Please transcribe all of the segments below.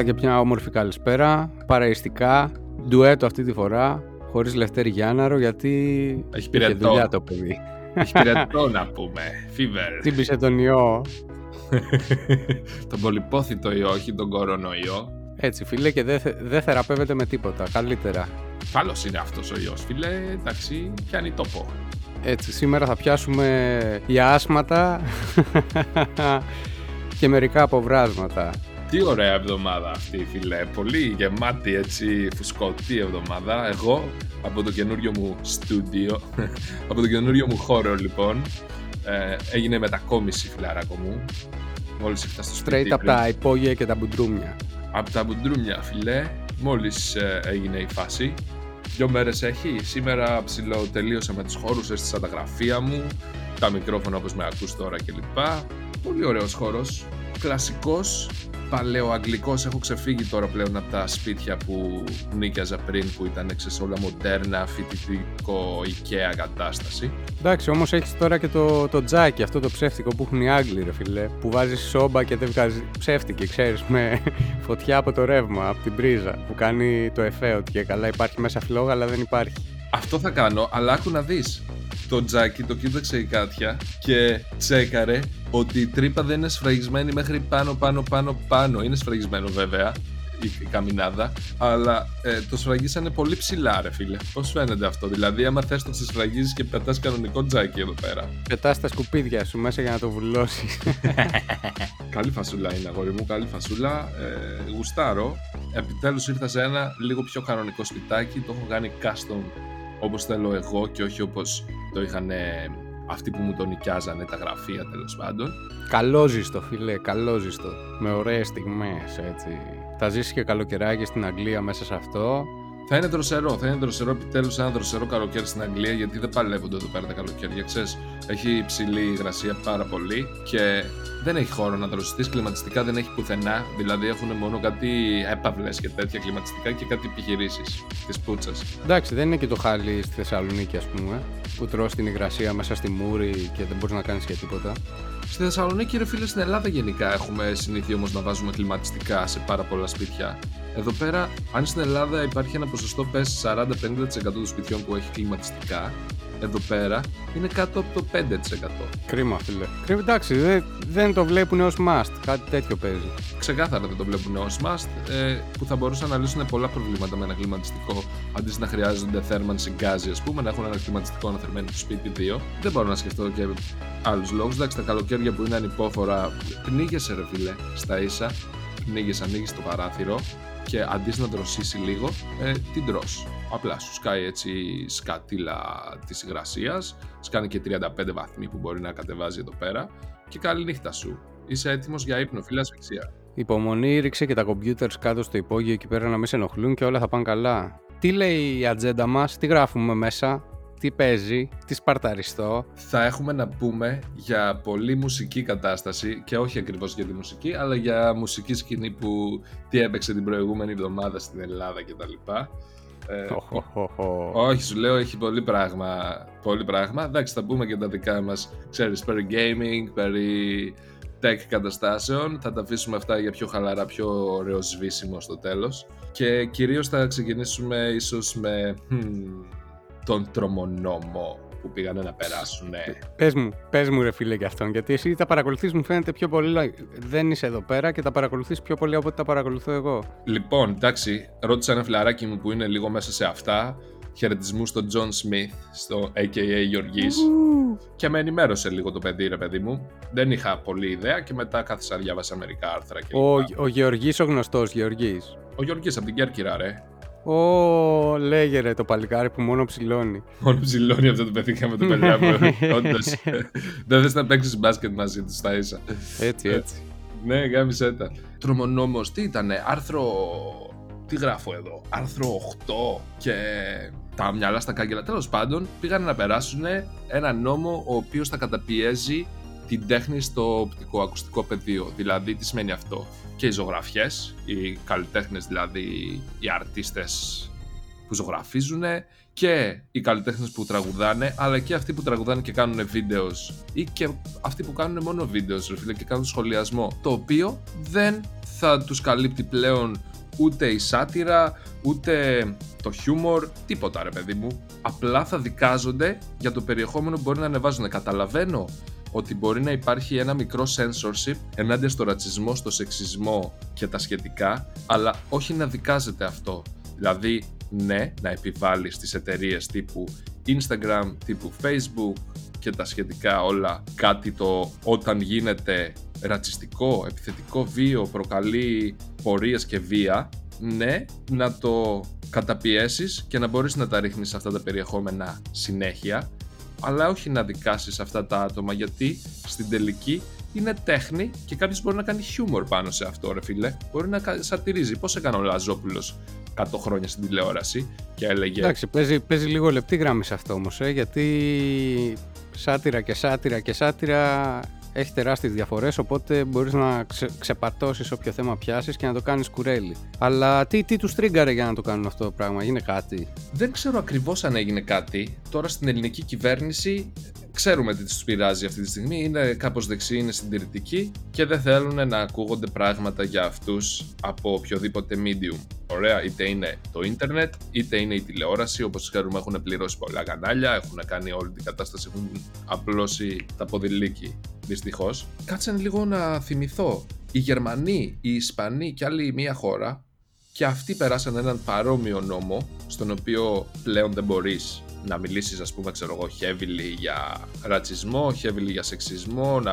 Έλα και μια όμορφη καλησπέρα, παραϊστικά, ντουέτο αυτή τη φορά, χωρίς Λευτέρη Γιάνναρο, γιατί Έχει είχε πυρετό. δουλειά το παιδί. Έχει πυρετό να πούμε. Fever. Τσίμπησε τον ιό. τον πολυπόθητο ιό, όχι τον κορονοϊό. Έτσι φίλε και δεν θε- δεν θεραπεύεται με τίποτα, καλύτερα. Καλός είναι αυτός ο ιός, φίλε. Εντάξει, πιάνει τόπο. Έτσι, σήμερα θα πιάσουμε για άσματα και μερικά αποβράσματα. Τι ωραία εβδομάδα αυτή, φίλε. Πολύ γεμάτη, έτσι, φουσκωτή εβδομάδα. Εγώ, από το καινούριο μου στούντιο, από το καινούριο μου χώρο, λοιπόν, ε, έγινε μετακόμιση, φιλαράκο μου. Μόλις ήρθα στο σπίτι. Straight από πριν- τα υπόγεια και τα μπουντρούμια. Από τα μπουντρούμια, φιλέ. Μόλις ε, έγινε η φάση. Δυο μέρες έχει. Σήμερα ψηλό τελείωσα με τους χώρους, έστεισα τα γραφεία μου, τα μικρόφωνα όπως με ακούς τώρα κλπ. Πολύ ωραίος χώρος. Κλασικός, παλαιοαγγλικός. Έχω ξεφύγει τώρα πλέον από τα σπίτια που νίκιαζα πριν που ήταν ξέρεις, όλα μοντέρνα, φοιτητικό, οικαία κατάσταση. Εντάξει, όμως έχεις τώρα και το, το τζάκι, αυτό το ψεύτικο που έχουν οι Άγγλοι, ρε φιλέ. Που βάζεις σόμπα και δεν βγάζει ψεύτικη, ξέρεις, με φωτιά από το ρεύμα, από την πρίζα. Που κάνει το εφέ ότι και καλά υπάρχει μέσα φλόγα, αλλά δεν υπάρχει. Αυτό θα κάνω, αλλά άκου να δεις. Το τζάκι το κοίταξε η Κάτια και τσέκαρε ότι η τρύπα δεν είναι σφραγισμένη μέχρι πάνω πάνω πάνω πάνω. Είναι σφραγισμένο βέβαια η, η καμινάδα, αλλά ε, το σφραγίσανε πολύ ψηλά ρε φίλε. Πώς φαίνεται αυτό, δηλαδή άμα θες το ξεσφραγίζεις και πετάς κανονικό τζάκι εδώ πέρα. Πετάς τα σκουπίδια σου μέσα για να το βουλώσεις. Καλή φασούλα είναι αγόρι μου, καλή φασούλα. Ε, γουστάρω. Επιτέλους ήρθα σε ένα λίγο πιο κανονικό σπιτάκι. Το έχω κάνει custom όπως θέλω εγώ και όχι όπως το είχαν αυτοί που μου το νοικιάζανε τα γραφεία τέλος πάντων. Καλόζιστο, φιλέ, καλόζιστο. Με ωραίες στιγμές, έτσι. Θα ζήσει και καλοκαιράκι στην Αγγλία μέσα σε αυτό. Θα είναι δροσερό, θα είναι δροσερό επιτέλους ένα δροσερό καλοκαίρι στην Αγγλία γιατί δεν παλεύονται εδώ πέρα τα καλοκαίρια. Ξέρεις, έχει υψηλή υγρασία πάρα πολύ και δεν έχει χώρο να δροσιστείς. Κλιματιστικά δεν έχει πουθενά. Δηλαδή έχουν μόνο κάτι έπαυλες και τέτοια κλιματιστικά και κάτι επιχειρήσεις της πούτσας. Εντάξει, δεν είναι και το χάλι στη Θεσσαλονίκη, ας πούμε. Που τρως την υγρασία μέσα στη μούρη και δεν μπορείς να κάνεις και τίποτα. Στη Θεσσαλονίκη, ρε φίλε, στην Ελλάδα γενικά έχουμε συνήθεια όμως να βάζουμε κλιματιστικά σε πάρα πολλά σπίτια. Εδώ πέρα, αν στην Ελλάδα υπάρχει ένα ποσοστό πες 40-50% των σπιτιών που έχει κλιματιστικά, εδώ πέρα είναι κάτω από το 5%. Κρίμα, φίλε. Κρίμα, εντάξει, δεν, δεν το βλέπουν ως must. Κάτι τέτοιο παίζει. Ξεκάθαρα δεν το βλέπουν ως must, ε, που θα μπορούσαν να λύσουν πολλά προβλήματα με ένα κλιματιστικό αντί να χρειάζονται θέρμανση γκάζι, ας πούμε, να έχουν ένα κλιματιστικό αναθερμένο στο σπίτι δύο. Δεν μπορώ να σκεφτώ και άλλους λόγους. Εντάξει, τα καλοκαίρια που είναι ανυπόφορα, πνίγεσαι, ρε φίλε, στα ίσα. Πνίγεσαι, ανοίγεις το παράθυρο και αντί να δροσίσει λίγο, ε, την τρως. Απλά σου σκάει έτσι σκατήλα της υγρασίας, σκάνει και 35 βαθμοί που μπορεί να κατεβάζει εδώ πέρα και καλή νύχτα σου. Είσαι έτοιμος για ύπνο, φίλε ασφυξία. Υπομονή, ρίξε και τα κομπιούτερς κάτω στο υπόγειο εκεί πέρα να μην σε ενοχλούν και όλα θα πάνε καλά. Τι λέει η ατζέντα μας, τι γράφουμε μέσα, τι παίζει, τι σπαρταριστώ. Θα έχουμε να πούμε για πολύ μουσική κατάσταση και όχι ακριβώς για τη μουσική, αλλά για μουσική σκηνή που τι έπαιξε την προηγούμενη εβδομάδα στην Ελλάδα κτλ. Ε, Οχοχοχο. όχι, σου λέω, έχει πολύ πράγμα. Πολύ πράγμα. Εντάξει, θα πούμε και τα δικά μας, ξέρεις, περί gaming, περί tech καταστάσεων. Θα τα αφήσουμε αυτά για πιο χαλαρά, πιο ωραίο σβήσιμο στο τέλος. Και κυρίως θα ξεκινήσουμε ίσως με hmm, τον τρομονόμο που πήγανε να περάσουν. Πες μου, πες μου ρε φίλε και αυτόν, γιατί εσύ τα παρακολουθείς μου φαίνεται πιο πολύ, δεν είσαι εδώ πέρα και τα παρακολουθείς πιο πολύ από ό,τι τα παρακολουθώ εγώ. Λοιπόν, εντάξει, ρώτησα ένα φιλαράκι μου που είναι λίγο μέσα σε αυτά. Χαιρετισμού στον John Smith, στο AKA Γεωργής και με ενημέρωσε λίγο το παιδί, ρε παιδί μου. Δεν είχα πολλή ιδέα και μετά κάθισα διάβασα μερικά άρθρα και Ο, λοιπά. ο Γεωργής ο γνωστός Γεωργής. Ο Γεωργής από την Κέρκυρα, ρε. Ω, λέγε ρε το παλικάρι που μόνο ψηλώνει. Μόνο ψηλώνει αυτό το παιδί με το παιδιά μου. Όντως. Δεν θες να παίξεις μπάσκετ μαζί του στα ίσα. Έτσι, έτσι. Ναι, γάμισε τα. Τρομονόμος, τι ήτανε, άρθρο... Τι γράφω εδώ, άρθρο 8 και τα μυαλά στα κάγκελα. Τέλος πάντων, πήγαν να περάσουν ένα νόμο ο οποίος θα καταπιέζει την τέχνη στο οπτικό-ακουστικό πεδίο. Δηλαδή, τι σημαίνει αυτό; Και οι ζωγραφιές, οι καλλιτέχνες δηλαδή, οι αρτίστες που ζωγραφίζουν και οι καλλιτέχνες που τραγουδάνε, αλλά και αυτοί που τραγουδάνε και κάνουν βίντεος. Ή και αυτοί που κάνουν μόνο βίντεος, ρε φίλε, και κάνουν σχολιασμό. Το οποίο δεν θα τους καλύπτει πλέον ούτε η σάτυρα, ούτε το χιούμορ, τίποτα ρε παιδί μου. Απλά θα δικάζονται για το περιεχόμενο που μπορεί να ανεβάζουν. Καταλαβαίνω ότι μπορεί να υπάρχει ένα μικρό censorship ενάντια στο ρατσισμό, στο σεξισμό και τα σχετικά, αλλά όχι να δικάζεται αυτό. Δηλαδή, ναι, να επιβάλλει στις εταιρείες τύπου Instagram, τύπου Facebook και τα σχετικά όλα κάτι το όταν γίνεται ρατσιστικό, επιθετικό βίο, προκαλεί πορείες και βία, ναι, να το καταπιέσεις και να μπορείς να τα ρίχνεις αυτά τα περιεχόμενα συνέχεια, αλλά όχι να δικάσεις αυτά τα άτομα, γιατί στην τελική είναι τέχνη και κάποιος μπορεί να κάνει χιούμορ πάνω σε αυτό, ρε φίλε. Μπορεί να σατυρίζει. Πώς έκανε ο Λαζόπουλος 100 χρόνια στην τηλεόραση και έλεγε. Εντάξει, παίζει, παίζει λίγο λεπτή γράμμη σε αυτό όμως, ε, γιατί σάτυρα και σάτυρα και σάτυρα έχει τεράστιες διαφορές, οπότε μπορείς να ξε, ξεπατώσεις όποιο θέμα πιάσεις και να το κάνεις κουρέλι. Αλλά τι, τι τους τρίγκαρε για να το κάνουν αυτό το πράγμα, έγινε κάτι; Δεν ξέρω ακριβώς αν έγινε κάτι. Τώρα στην ελληνική κυβέρνηση ξέρουμε τι τους πειράζει αυτή τη στιγμή. Είναι κάπως δεξιοί, είναι συντηρητικοί και δεν θέλουν να ακούγονται πράγματα για αυτούς από οποιοδήποτε medium. Ωραία, είτε είναι το ίντερνετ, είτε είναι η τηλεόραση, όπως ξέρουμε έχουν πληρώσει πολλά κανάλια, έχουν κάνει όλη την κατάσταση, έχουν απλώσει τα ποδηλίκη, δυστυχώς. Κάτσε λίγο να θυμηθώ. Οι Γερμανοί, οι Ισπανοί και άλλη μία χώρα και αυτοί περάσαν έναν παρόμοιο νόμο, στον οποίο πλέον δεν μπορείς να μιλήσεις ας πούμε ξέρω εγώ heavily για ρατσισμό, heavily για σεξισμό, να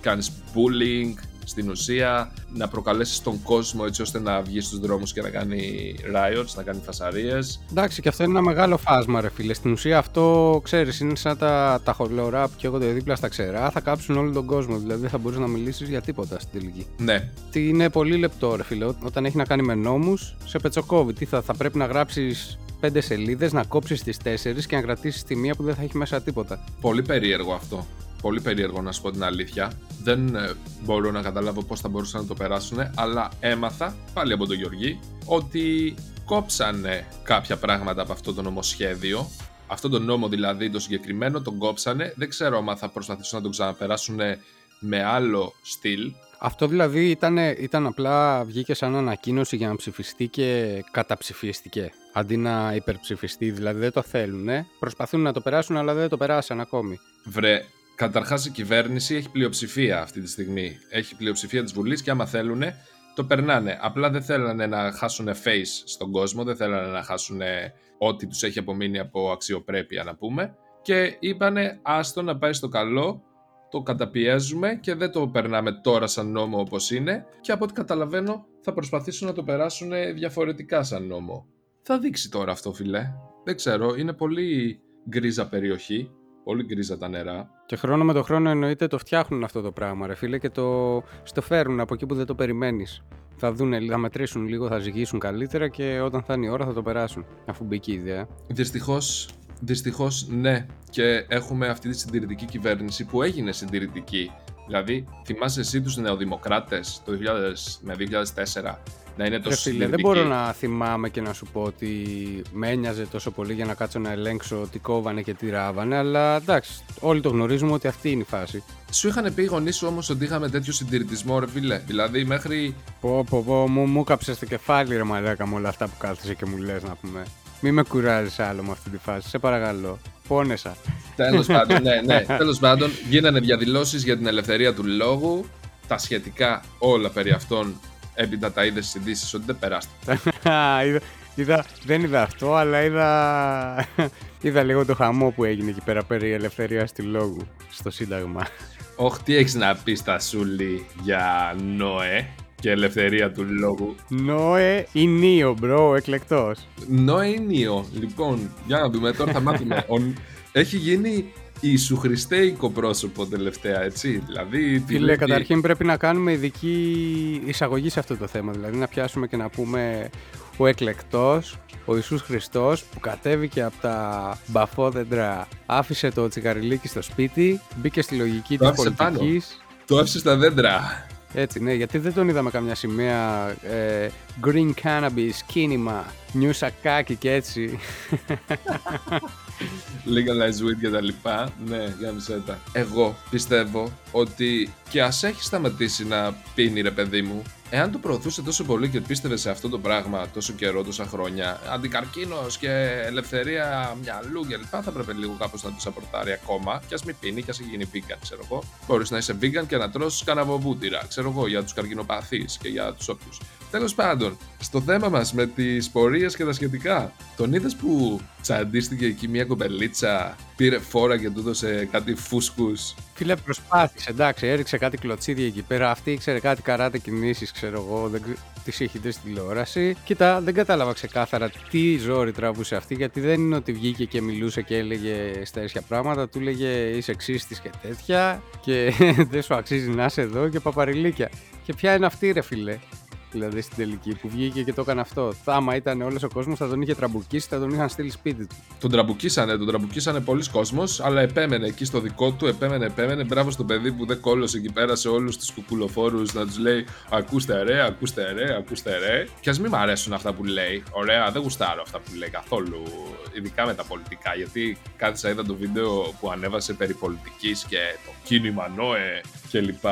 κάνεις bullying στην ουσία, να προκαλέσεις τον κόσμο έτσι ώστε να βγεις στους δρόμους και να κάνει riots, να κάνει φασαρίες. Εντάξει και αυτό είναι ένα μεγάλο φάσμα ρε φίλε. Στην ουσία αυτό ξέρεις είναι σαν τα, τα χολορά που καίγονται δίπλα στα ξερά, θα κάψουν όλο τον κόσμο, δηλαδή δεν θα μπορείς να μιλήσεις για τίποτα στην τελική. Ναι. Τι είναι πολύ λεπτό ρε φίλε, όταν έχει να κάνει με νόμους, σε πετσοκόβει, τι θα, θα πρέπει να γράψεις πέντε σελίδες, να κόψεις τις τέσσερις και να κρατήσεις τη μία που δεν θα έχει μέσα τίποτα. Πολύ περίεργο αυτό. Πολύ περίεργο να σου πω την αλήθεια. Δεν ε, μπορώ να καταλάβω πώς θα μπορούσαν να το περάσουν, αλλά έμαθα πάλι από τον Γεωργή ότι κόψανε κάποια πράγματα από αυτό το νομοσχέδιο. Αυτό το νόμο δηλαδή, το συγκεκριμένο, τον κόψανε. Δεν ξέρω αν θα προσπαθήσουν να τον ξαναπεράσουν με άλλο στυλ. Αυτό δηλαδή ήταν, ήταν απλά βγήκε σαν ανακοίνωση για να ψηφιστεί και καταψηφίστηκε. Αντί να υπερψηφιστεί, δηλαδή δεν το θέλουν. Προσπαθούν να το περάσουν, αλλά δεν το περάσαν ακόμη. Βρε, καταρχάς η κυβέρνηση έχει πλειοψηφία αυτή τη στιγμή. Έχει πλειοψηφία της Βουλής και άμα θέλουν, το περνάνε. Απλά δεν θέλανε να χάσουν face στον κόσμο, δεν θέλανε να χάσουν ό,τι τους έχει απομείνει από αξιοπρέπεια, να πούμε. Και είπανε, άστο να πάει στο καλό, το καταπιέζουμε και δεν το περνάμε τώρα σαν νόμο όπως είναι και από ό,τι καταλαβαίνω θα προσπαθήσουν να το περάσουν διαφορετικά σαν νόμο. Θα δείξει τώρα αυτό φιλέ. Δεν ξέρω, είναι πολύ γκρίζα περιοχή, πολύ γκρίζα τα νερά. Και χρόνο με το χρόνο εννοείται το φτιάχνουν αυτό το πράγμα ρε φίλε και το στο φέρουν από εκεί που δεν το περιμένεις. Θα δουν, θα μετρήσουν λίγο, θα ζυγίσουν καλύτερα και όταν θα είναι η ώρα θα το περάσουν. Αφού μπήκε η ιδέα. Δυστυχώς Δυστυχώς ναι. Και έχουμε αυτή τη συντηρητική κυβέρνηση που έγινε συντηρητική. Δηλαδή, θυμάσαι εσύ τους νεοδημοκράτες το 2000 με 2004 να είναι τόσο φίλε, δεν μπορώ να θυμάμαι και να σου πω ότι με ένοιαζε τόσο πολύ για να κάτσω να ελέγξω τι κόβανε και τι ράβανε, αλλά εντάξει, όλοι το γνωρίζουμε ότι αυτή είναι η φάση. Σου είχαν πει οι γονείς σου όμως ότι είχαμε τέτοιο συντηρητισμό, ρε φίλε; Δηλαδή μέχρι. Πω, πω, πω, μου, μου κάψες το κεφάλι, ρε μαλάκα, με όλα αυτά που κάθεσαι και μου λες να πούμε. Μη με κουράζεις άλλο με αυτή τη φάση, σε παρακαλώ. Πόνεσα. Τέλος πάντων, ναι, ναι. Τέλος πάντων, γίνανε διαδηλώσεις για την ελευθερία του λόγου. Τα σχετικά όλα περί αυτών έπειτα τα είδες στις ειδήσεις ότι δεν περάστηκαν. είδα, είδα, δεν είδα αυτό, αλλά είδα, είδα λίγο το χαμό που έγινε εκεί πέρα περί ελευθερίας του λόγου στο Σύνταγμα. Όχι, τι έχεις να πεις στα Σούλη για Νόε και ελευθερία του λόγου. Νόε ή Νίο, μπρο, εκλεκτός. Νόε ή Νίο. Λοιπόν, για να δούμε τώρα θα μάθουμε. Έχει γίνει Ιησουχριστέικο πρόσωπο τελευταία, έτσι; Δηλαδή, Φίλε, καταρχήν πρέπει να κάνουμε ειδική εισαγωγή σε αυτό το θέμα. Δηλαδή να πιάσουμε και να πούμε ο εκλεκτός, ο Ιησούς Χριστός που κατέβηκε από τα μπαφόδεντρα, άφησε το τσιγαριλίκι στο σπίτι, μπήκε στη λογική της πολιτικής. Το άφησε στα δέντρα. Έτσι, ναι, γιατί δεν τον είδαμε καμιά σημαία ε, green cannabis, κίνημα, νιου σακάκι και έτσι. Legalize weed και τα λοιπά. Ναι, για τα. Εγώ πιστεύω ότι και ας έχεις σταματήσει να πίνει ρε παιδί μου, εάν το προωθούσε τόσο πολύ και πίστευε σε αυτό το πράγμα τόσο καιρό, τόσα χρόνια, αντικαρκίνος και ελευθερία μυαλού κλπ. Θα έπρεπε λίγο κάπως να του απορτάρει ακόμα. Και ας μην πίνει, και ας γίνει vegan, ξέρω εγώ. Μπορείς να είσαι vegan και να τρώσει καναβοβούτυρα, ξέρω εγώ, για τους καρκινοπαθείς και για τους όποιους. Τέλος πάντων, στο θέμα μας με τις πορείες και τα σχετικά, τον είδες που τσαντίστηκε εκεί μια κοπελίτσα, πήρε φόρα και του έδωσε κάτι φούσκους; Φίλε, προσπάθησε, εντάξει, έριξε κάτι κλωτσίδια εκεί πέρα. Αυτή ήξερε κάτι καράτε κινήσεις, ξέρω εγώ, δεν τις έχει δει στην τηλεόραση. Κοίτα, δεν κατάλαβα ξεκάθαρα τι ζόρι τραβούσε αυτή, γιατί δεν είναι ότι βγήκε και μιλούσε και έλεγε στέρια πράγματα. Του έλεγε είσαι εξίστη και τέτοια, και δεν σου αξίζει να είσαι εδώ και παπαριλίκια. Και ποια είναι αυτή, ρε φίλε; Δηλαδή στην τελική που βγήκε και το έκανε αυτό. Άμα ήταν όλος ο κόσμος, θα τον είχε τραμπουκίσει, θα τον είχαν στείλει σπίτι του. Τον τραμπουκίσανε, τον τραμπουκίσανε πολλοί κόσμος, αλλά επέμενε εκεί στο δικό του, επέμενε, επέμενε. Μπράβο στο παιδί που δεν κόλλωσε εκεί πέρα σε όλους τους κουκουλοφόρους να τους λέει Ακούστε ρε, ακούστε ρε, ακούστε ρε. Και ας μην μ' αρέσουν αυτά που λέει. Ωραία, δεν γουστάρω αυτά που λέει καθόλου, ειδικά με τα πολιτικά. Γιατί κάθισα είδα το βίντεο που ανέβασε περί πολιτικής και το κίνημα Νόε κλπ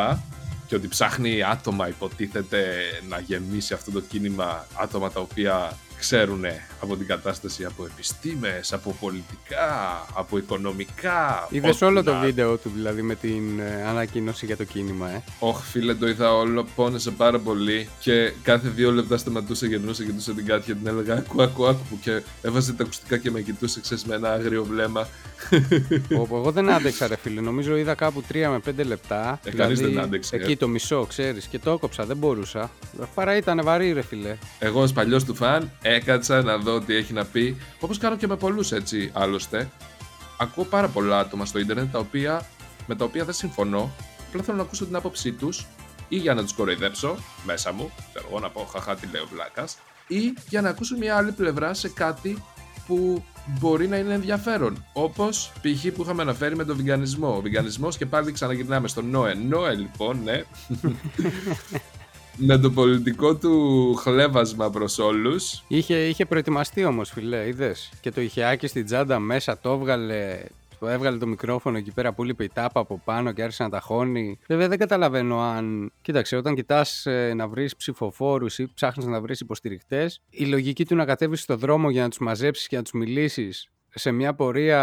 και ότι ψάχνει άτομα υποτίθεται να γεμίσει αυτό το κίνημα άτομα τα οποία ξέρουν από την κατάσταση από επιστήμες, από πολιτικά, από οικονομικά. Είδες όλο το βίντεο του δηλαδή με την ε, ανακοίνωση για το κίνημα, ε; Όχι φίλε, το είδα όλο, πόνεσε πάρα πολύ και κάθε δύο λεπτά σταματούσε, γυρνούσε, κοιτούσε την κάτια και την έλεγα ακού, ακού, ακού και έβαζε τα ακουστικά και με κοιτούσε, ξέρεις, με ένα άγριο βλέμμα. Όπου εγώ δεν άντεξα ρε φίλε, νομίζω είδα κάπου 3 με 5 λεπτά. Ε, δηλαδή, δεν άντεξε. Εκεί το μισό, ξέρεις, και το έκοψα, δεν μπορούσα. Παρά ήταν βαρύ ρε φίλε. Εγώ ως παλιός του φαν έκατσα να δω τι έχει να πει, όπως κάνω και με πολλούς έτσι άλλωστε. Ακούω πάρα πολλά άτομα στο ίντερνετ τα οποία, με τα οποία δεν συμφωνώ, απλά θέλω να ακούσω την άποψή τους ή για να τους κοροϊδέψω μέσα μου, θέλω εγώ να πω χαχά τι λέω βλάκας, ή για να ακούσω μια άλλη πλευρά σε κάτι που μπορεί να είναι ενδιαφέρον. Όπως π.χ. που είχαμε αναφέρει με τον βιγκανισμό. Ο βιγκανισμός και πάλι ξαναγυρνάμε στον Νόε. Νόε λοιπόν, ναι. με το πολιτικό του χλέβασμα προς όλους. Είχε, είχε προετοιμαστεί όμως, φιλέ, είδες. Και το είχε άκι στην τσάντα μέσα, το έβγαλε έβγαλε το μικρόφωνο εκεί πέρα που λείπει η τάπα από πάνω και άρχισε να τα χώνει. Βέβαια δεν καταλαβαίνω αν. Κοίταξε, όταν κοιτάς ε, να βρεις ψηφοφόρους ή ψάχνεις να βρεις υποστηρικτέ, η λογική του να κατέβεις στο δρόμο για να τους μαζέψεις και να τους μιλήσεις σε μια πορεία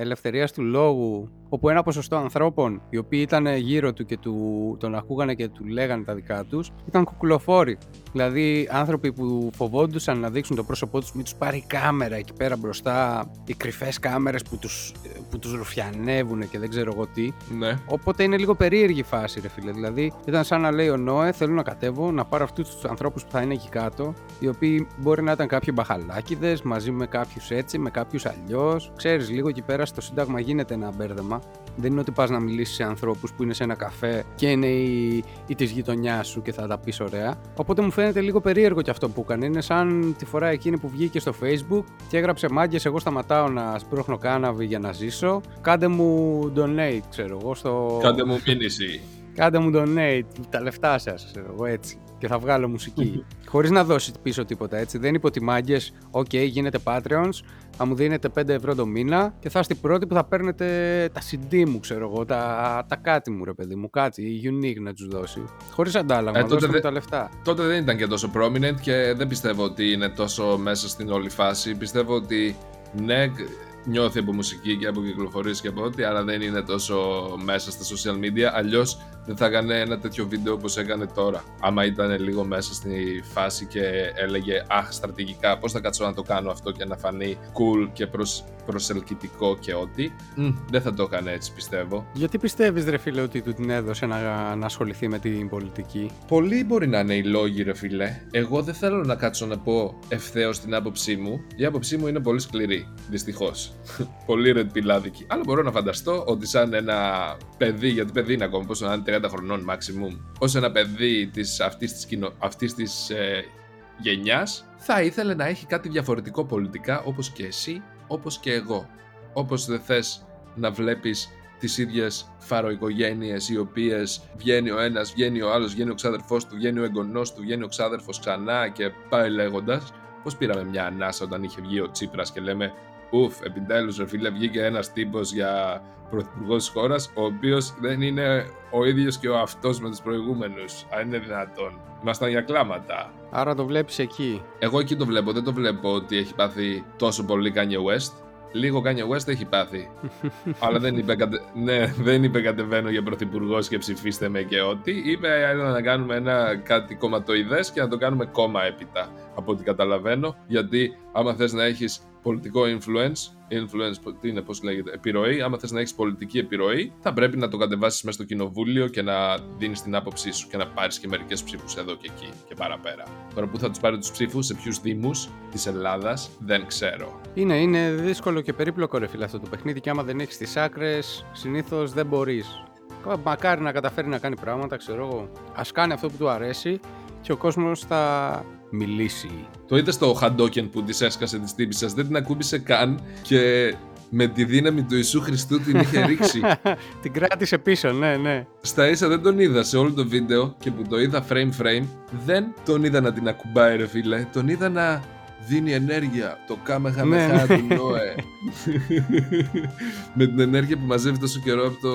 ελευθερίας του λόγου όπου ένα ποσοστό ανθρώπων οι οποίοι ήταν γύρω του και του, τον ακούγανε και του λέγανε τα δικά τους ήταν κουκουλοφόροι. Δηλαδή άνθρωποι που φοβόντουσαν να δείξουν το πρόσωπό τους μην τους πάρει κάμερα εκεί πέρα μπροστά οι κρυφές κάμερες που τους, που τους ρουφιανεύουν και δεν ξέρω εγώ τι. Ναι. Οπότε είναι λίγο περίεργη φάση ρε φίλε. Δηλαδή ήταν σαν να λέει ο Νόε θέλω να κατέβω να πάρω αυτούς τους ανθρώπους που θα είναι εκεί κάτω οι οποίοι μπορεί να ήταν κάποιοι μπαχαλάκιδες μαζί με κάποιους έτσι, με κάποιους αλλιώς. Ξέρεις, λίγο εκεί πέρα στο Σύνταγμα γίνεται ένα μπέρδεμα. Δεν είναι ότι πας να μιλήσεις σε ανθρώπους που είναι σε ένα καφέ και είναι η, η της γειτονιάς σου και θα τα πεις ωραία. Οπότε μου φαίνεται λίγο περίεργο και αυτό που έκανε. Είναι σαν τη φορά εκείνη που βγήκε στο Facebook και έγραψε μάγκες. Εγώ σταματάω να σπρώχνω κάναβη για να ζήσω. Κάντε μου donate, ξέρω εγώ. Στο... Κάντε μου μήνυση. Κάντε μου donate, τα λεφτά σας, ξέρω εγώ έτσι. Και θα βγάλω μουσική. Χωρίς να δώσει πίσω τίποτα έτσι. Δεν είπε ότι μάγκε, OK, γίνετε Patreons, θα μου δίνετε 5 ευρώ το μήνα και θα είστε οι πρώτοι που θα παίρνετε τα CD μου, ξέρω εγώ, τα, τα κάτι μου, ρε παιδί μου, κάτι unique να τους δώσει. Χωρίς αντάλλαγμα, ε, τότε δε, τα λεφτά. Τότε δεν ήταν και τόσο prominent και δεν πιστεύω ότι είναι τόσο μέσα στην όλη φάση. Πιστεύω ότι ναι, νιώθει από μουσική και από κυκλοφορίες και από ό,τι, αλλά δεν είναι τόσο μέσα στα social media. Αλλιώς δεν θα έκανε ένα τέτοιο βίντεο όπως έκανε τώρα. Άμα ήταν λίγο μέσα στη φάση και έλεγε Αχ, στρατηγικά, πώς θα κάτσω να το κάνω αυτό και να φανεί cool και προς, προσελκυτικό και ό,τι. δεν θα το έκανε έτσι, πιστεύω. Γιατί πιστεύεις, ρε φίλε, ότι του την έδωσε να, να ασχοληθεί με την πολιτική; Πολλοί μπορεί να είναι οι λόγοι, ρε φίλε. Εγώ δεν θέλω να κάτσω να πω ευθέως την άποψή μου. Η άποψή μου είναι πολύ σκληρή, δυστυχώς. πολύ ρετπιλάδικη. Αλλά μπορώ να φανταστώ ότι σαν ένα παιδί, γιατί παιδί είναι ακόμα, πόσο να είναι 30 χρονών maximum, ως ένα παιδί της, αυτής της, κοινο, αυτής της ε, γενιάς, θα ήθελε να έχει κάτι διαφορετικό πολιτικά, όπως και εσύ, όπως και εγώ. Όπως δεν θες να βλέπεις τις ίδιες φαροοικογένειες οι οποίες βγαίνει ο ένας, βγαίνει ο άλλος, βγαίνει ο ξάδερφός του, βγαίνει ο εγγονός του, βγαίνει ο ξάδερφος ξανά και πάει λέγοντας. Πώς πήραμε μια ανάσα όταν είχε βγει ο Τσίπρας και λέμε Ουφ, επιτέλους, ρε φίλε, βγήκε ένας τύπος για πρωθυπουργό της χώρας, ο οποίος δεν είναι ο ίδιος και ο αυτός με τους προηγούμενους. Αν είναι δυνατόν. Ήμασταν για κλάματα. Άρα το βλέπεις εκεί. Εγώ εκεί το βλέπω. Δεν το βλέπω ότι έχει πάθει τόσο πολύ Kanye West. Λίγο Kanye West έχει πάθει. Αλλά δεν είπε, κατε... ναι, δεν είπε κατεβαίνω για πρωθυπουργό και ψηφίστε με και ό,τι. Είπε έλα να κάνουμε ένα κάτι κομματοειδές και να το κάνουμε κόμμα έπειτα. Από ό,τι καταλαβαίνω. Γιατί άμα θες να έχεις πολιτικό influence, influence, τι είναι, πώς λέγεται, επιρροή, άμα θες να έχεις πολιτική επιρροή, θα πρέπει να το κατεβάσεις μέσα στο κοινοβούλιο και να δίνεις την άποψή σου και να πάρεις και μερικές ψήφους εδώ και εκεί και παραπέρα. Τώρα που θα τους πάρει τους ψήφους, σε ποιους δήμους της Ελλάδας, δεν ξέρω. Είναι, είναι δύσκολο και περίπλοκο ρε φίλε αυτό το παιχνίδι και άμα δεν έχεις τις άκρες, συνήθως δεν μπορείς. Μακάρι να καταφέρει να κάνει πράγματα, ξέρω εγώ. Ας κάνει αυτό που του αρέσει και ο κόσμος θα μιλήσει. Το είδες στο Χαντόκεν που της έσκασε της τύπη δεν την ακούμπησε καν και με τη δύναμη του Ιησού Χριστού την είχε ρίξει. την κράτησε πίσω, ναι, ναι. Στα ίσα δεν τον είδα σε όλο το βίντεο και που το είδα frame frame, δεν τον είδα να την ακουμπάει ρε φίλε, τον είδα να δίνει ενέργεια. Το κάμεχα ναι, ναι. του Νόε. με την ενέργεια που μαζεύει τόσο καιρό από το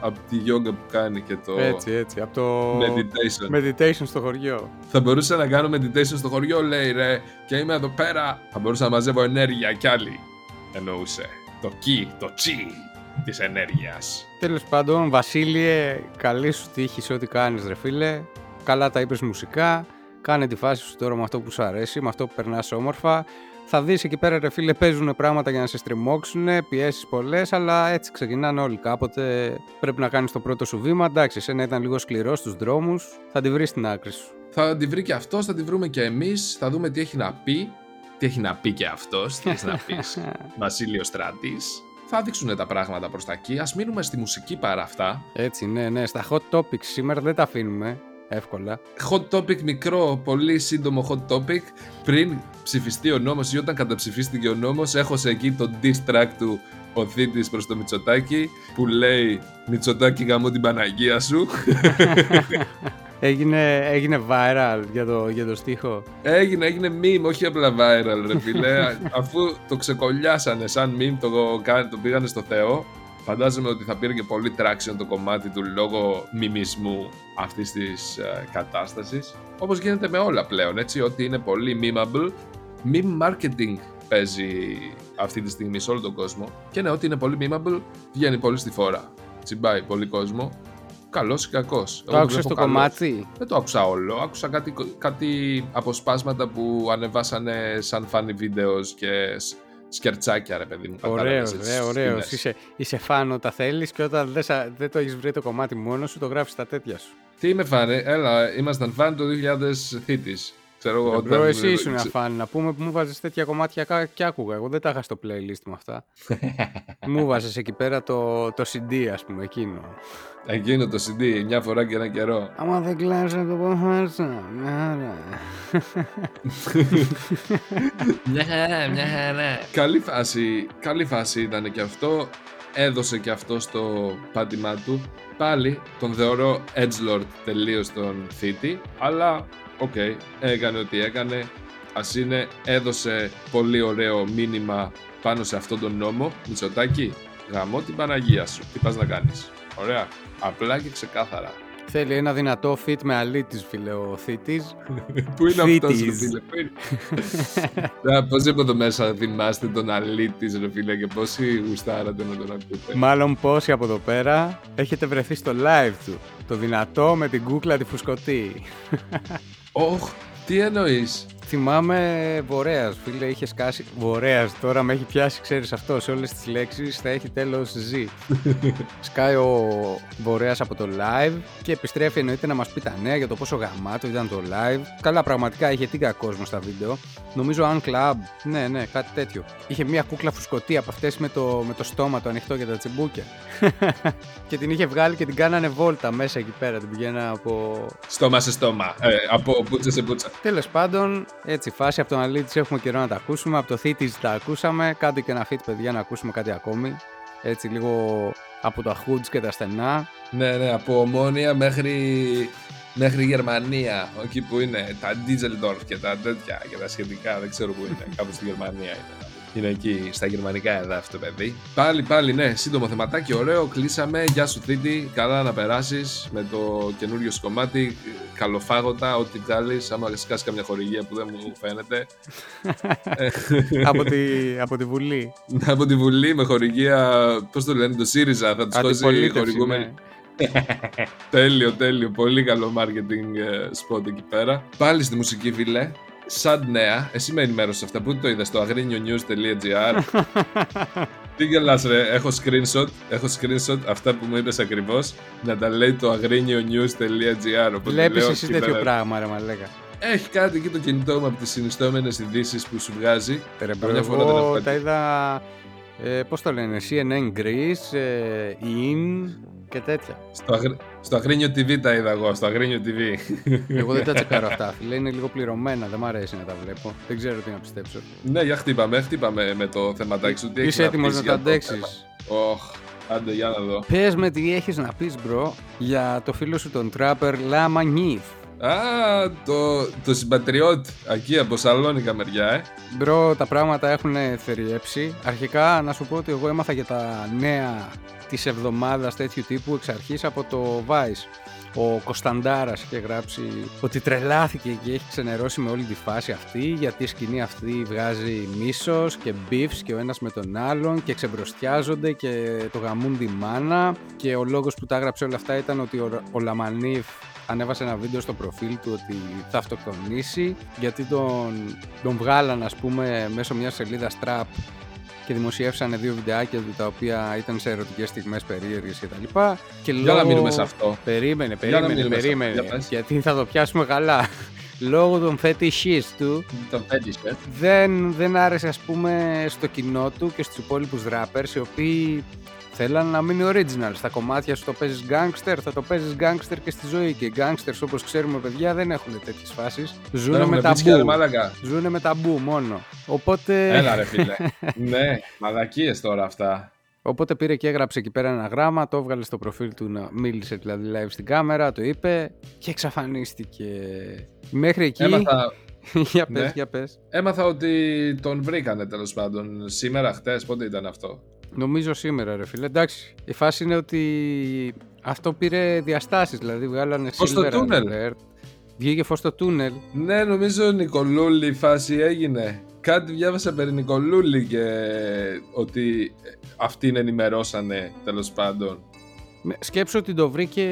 από τη γιόγκα που κάνει και το έτσι, έτσι, από το meditation. meditation στο χωριό. Θα μπορούσα να κάνω meditation στο χωριό, λέει ρε, και είμαι εδώ πέρα. Θα μπορούσα να μαζεύω ενέργεια κι άλλη. Εννοούσε. Το κι, το τσι της ενέργειας. Τέλος πάντων, Βασίλειε, καλή σου τύχη σε ό,τι κάνεις, ρε φίλε. Καλά τα είπες μουσικά. Κάνε τη φάση σου τώρα με αυτό που σου αρέσει, με αυτό που περνάς όμορφα. Θα δεις εκεί πέρα ρε φίλε παίζουν πράγματα για να σε στριμώξουν, πιέσεις πολλές, αλλά έτσι ξεκινάνε όλοι κάποτε. Πρέπει να κάνεις το πρώτο σου βήμα, εντάξει, εσένα ήταν λίγο σκληρός στους δρόμους, θα τη βρεις στην άκρη σου. Θα τη βρει και αυτός, θα τη βρούμε και εμείς, θα δούμε τι έχει να πει, τι έχει να πει και αυτός, τι έχεις να πεις, Βασίλειο Στράτης. Θα δείξουν τα πράγματα προς τα εκεί, ας μείνουμε στη μουσική παρά αυτά. Έτσι, ναι, ναι, στα hot topics σήμερα δεν τα αφήνουμε εύκολα. Hot topic μικρό, πολύ σύντομο hot topic. Πριν ψηφιστεί ο νόμος ή όταν καταψηφίστηκε ο νόμος, έχω σε εκεί το diss track του ο Θήτης προς το Μητσοτάκι που λέει «Μητσοτάκι γαμώ την Παναγία σου». Έγινε, έγινε viral για το, για το στίχο. Έγινε, έγινε meme, όχι απλά viral ρε φίλε. Αφού το ξεκολλιάσανε σαν meme, το, το πήγανε στο Θεό Φαντάζομαι ότι θα πήρε και πολύ traction το κομμάτι του λόγω μιμισμού αυτής της ε, κατάστασης. Όπως γίνεται με όλα πλέον, έτσι, ότι είναι πολύ memeable. Meme marketing παίζει αυτή τη στιγμή σε όλο τον κόσμο. Και ναι, ότι είναι πολύ memeable, βγαίνει πολύ στη φόρα. Τσιμπάει πολύ κόσμο. Καλός ή κακός. Το άκουσα το κομμάτι; Δεν το άκουσα όλο. Άκουσα κάτι, κάτι αποσπάσματα που ανεβάσανε σαν funny βίντεο και σκερτσάκια, ρε παιδί μου. Ωραίος, ρε, ωραίος. Είσαι, είσαι φαν όταν θέλεις και όταν δεν, δεν το έχεις βρει το κομμάτι μόνος σου, το γράφεις στα τέτοια σου. Τι είμαι φαν, έλα, ήμασταν φαν το 2000 θήτης. Ξέρω εγώ. Όταν... εσύ ήσουν φαν. Να πούμε που μου βάζεις τέτοια κομμάτια και άκουγα. Εγώ δεν τα είχα στο playlist μου αυτά. μου βάζεις εκεί πέρα το, το CD, ας πούμε, εκείνο. Εκείνο το CD, μια φορά και ένα καιρό. Άμα δεν κλάψα το πόφαρσα. Μια χαρά. μια χαρά, μια χαρά. Καλή φάση, καλή φάση ήταν και αυτό. Έδωσε και αυτό στο πάτημά του. Πάλι τον θεωρώ edgelord τελείως τον θήτη. Αλλά, OK, okay, έκανε ό,τι έκανε. Ας είναι, έδωσε πολύ ωραίο μήνυμα πάνω σε αυτόν τον νόμο. Μητσοτάκη, γαμώ την Παναγία σου. Τι πας να κάνεις; Ωραία. Απλά και ξεκάθαρα. Θέλει ένα δυνατό fit με αλήτης, φίλε, ο θήτης. Πού είναι αυτός, ρε φίλε, Πώς είπα εδώ μέσα θυμάστε τον αλήτης, ρε φίλε, και πόσοι γουστάρατε να τον ακούτε; Μάλλον πόσοι από εδώ πέρα έχετε βρεθεί στο live του. Το δυνατό με την κούκλα τη φουσκωτή. Όχ, τι εννοείς. Θυμάμαι Βορέας, φίλε, είχες σκάσει. Βορέας, τώρα με έχει πιάσει, ξέρεις αυτό. Σε όλες τις λέξεις θα έχει τέλος Z. Σκάει ο Βορέας από το live και επιστρέφει εννοείται να μας πει τα νέα για το πόσο γαμάτο ήταν το live. Καλά, πραγματικά είχε τίγκα κόσμο στα βίντεο. Νομίζω Club, ναι, ναι, κάτι τέτοιο. Είχε μια κούκλα φουσκωτή από αυτές με το, με το στόμα το ανοιχτό για τα τσιμπούκια. και την είχε βγάλει και την κάνανε βόλτα μέσα εκεί πέρα. Την πηγαίνα από. Στόμα σε στόμα. Ε, από πουτσα σε πουτσα. Τέλος πάντων, έτσι, φάση από τον Αλίτη έχουμε καιρό να τα ακούσουμε. Από το Θήτη τα ακούσαμε. Κάντε και ένα fit, παιδιά, να ακούσουμε κάτι ακόμη. Έτσι, λίγο από τα Hoods και τα στενά. Ναι, ναι, από Ομόνια μέχρι, μέχρι Γερμανία. Εκεί που είναι τα Dieseldorf και τα τέτοια και τα σχετικά. Δεν ξέρω που είναι. Κάπου στη Γερμανία είναι. Είναι εκεί στα γερμανικά εδάφη το παιδί. Πάλι, πάλι, ναι, σύντομο θεματάκι, ωραίο. Κλείσαμε. Γεια σου, Θήτη. Καλά να περάσεις με το καινούριο σου κομμάτι. Καλοφάγωτα, ό,τι βγάλεις. Άμα σκάσει καμιά χορηγία που δεν μου φαίνεται. από, τη, από τη Βουλή. από τη Βουλή με χορηγία. Πώς το λένε, το ΣΥΡΙΖΑ. Θα τους χώσει χορηγούμενοι. Ναι. τέλειο, τέλειο. Πολύ καλό marketing ε, spot εκεί πέρα. Πάλι στη μουσική, φίλε. Σαν νέα, εσύ με ενημέρωσες αυτά. Πού το είδες στο αγρίνιο-news.gr. Τι γελάς ρε, έχω screenshot, έχω screenshot αυτά που μου είπες ακριβώς να τα λέει το αγρίνιο-news.gr Βλέπεις εσύ τέτοιο πράγμα ρε μαλέκα. Έχει κάτι εκεί το κινητό μου από τις συνιστόμενες ειδήσεις που σου βγάζει. Ρε εγώ τα είδα, ε, πώς το λένε, CNN Greece, ε, IN, και τέτοια. Στο, αγρ... στο Αγρίνιο TV τα είδα εγώ, στο Αγρίνιο TV. Εγώ δεν τα τσεκάρω αυτά, φίλε. Είναι λίγο πληρωμένα, δεν μου αρέσει να τα βλέπω. Δεν ξέρω τι να πιστέψω. Ναι, για χτύπαμε, χτύπαμε με το θέματάκι σου. Είσαι έτοιμος να τα αντέξεις; Οχ, άντε για να δω. Πες με τι έχεις να πεις, bro, για το φίλο σου τον trapper Λάμα Νιφ. Α, το, το συμπατριώτη, εκεί από Σαλόνικα μεριά, ε. Bro, τα πράγματα έχουν θεριέψει. Αρχικά να σου πω ότι εγώ έμαθα για τα νέα της εβδομάδας τέτοιου τύπου εξ αρχής από το Vice. Ο Κωνσταντάρας είχε γράψει ότι τρελάθηκε και έχει ξενερώσει με όλη τη φάση αυτή γιατί η σκηνή αυτή βγάζει μίσος και beefs και ο ένας με τον άλλον και ξεμπροστιάζονται και το γαμούν τη μάνα και ο λόγος που τα έγραψε όλα αυτά ήταν ότι ο, ο Λαμανίφ ανέβασε ένα βίντεο στο προφίλ του ότι θα αυτοκτονήσει γιατί τον, τον βγάλαν ας πούμε μέσω μιας σελίδας trap και δημοσιεύσανε δύο βιντεάκια του τα οποία ήταν σε ερωτικές στιγμές περίεργες κτλ. Και Για λόγω... να μείνουμε σε αυτό. Περίμενε, περίμενε, περίμενε. Γιατί θα το πιάσουμε καλά. λόγω των fetishes του τον fetish, δεν, δεν άρεσε ας πούμε στο κοινό του και στους υπόλοιπους rappers οι οποίοι Θέλαν να μείνει original. Στα κομμάτια σου το παίζεις gangster, θα το παίζεις gangster και στη ζωή. Και gangsters όπως ξέρουμε, παιδιά, δεν έχουν τέτοιες φάσεις. Ζούνε με ταμπού. Ζούνε με ταμπού μόνο. Οπότε. Έλα, ρε φίλε. ναι, μαλακίες τώρα αυτά. Οπότε πήρε και έγραψε εκεί πέρα ένα γράμμα, το έβγαλε στο προφίλ του, να μίλησε δηλαδή live στην κάμερα, το είπε και εξαφανίστηκε. Μέχρι εκεί. Έμαθα... για πες, ναι. για πες. Έμαθα ότι τον βρήκανε τέλος πάντων. Σήμερα, χτες, πότε ήταν αυτό; Νομίζω σήμερα, ρε φίλε. Εντάξει, η φάση είναι ότι αυτό πήρε διαστάσεις, δηλαδή βγάλανε φως στο τούνελ. Alert. Βγήκε φως στο τούνελ. Ναι, νομίζω Νικολούλη η φάση έγινε. Κάτι διάβασα περί Νικολούλη και ότι αυτήν ενημερώσανε τέλος πάντων. Σκέψω ότι το βρήκε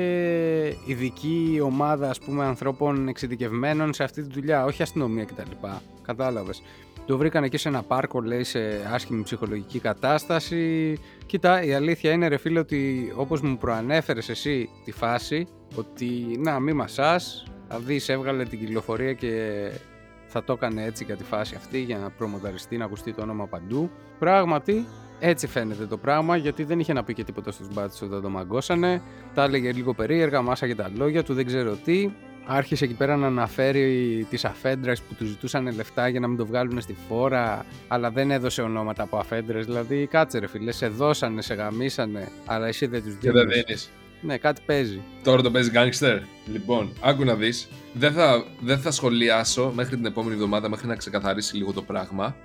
ειδική ομάδα ας πούμε ανθρώπων εξειδικευμένων σε αυτή τη δουλειά, όχι αστυνομία κτλ. Κατάλαβες. Το βρήκαν εκεί σε ένα πάρκο, λέει, σε άσχημη ψυχολογική κατάσταση. Κοίτα, η αλήθεια είναι, ρε φίλε, ότι όπως μου προανέφερες εσύ τη φάση, ότι να, μη μασάς, θα δεις, έβγαλε την κυκλοφορία και θα το έκανε έτσι για τη φάση αυτή, για να προμοταριστεί, να ακουστεί το όνομα παντού. Πράγματι, έτσι φαίνεται το πράγμα, γιατί δεν είχε να πει και τίποτα στους μπάτσους όταν το μαγκώσανε. Τα έλεγε λίγο περίεργα, μάσαγε τα λόγια του, δεν ξέρω τι άρχισε εκεί πέρα να αναφέρει τις αφέντρες που του ζητούσαν λεφτά για να μην το βγάλουν στη φόρα αλλά δεν έδωσε ονόματα από αφέντρες δηλαδή κάτσε ρε φίλε, σε δώσανε, σε γαμίσανε αλλά εσύ δεν τους δίνεις. Και δεν δίνεις. Ναι, κάτι παίζει. Τώρα το παίζει gangster. Λοιπόν, άκου να δεις. Δεν θα, δεν θα σχολιάσω μέχρι την επόμενη εβδομάδα μέχρι να ξεκαθαρίσει λίγο το πράγμα.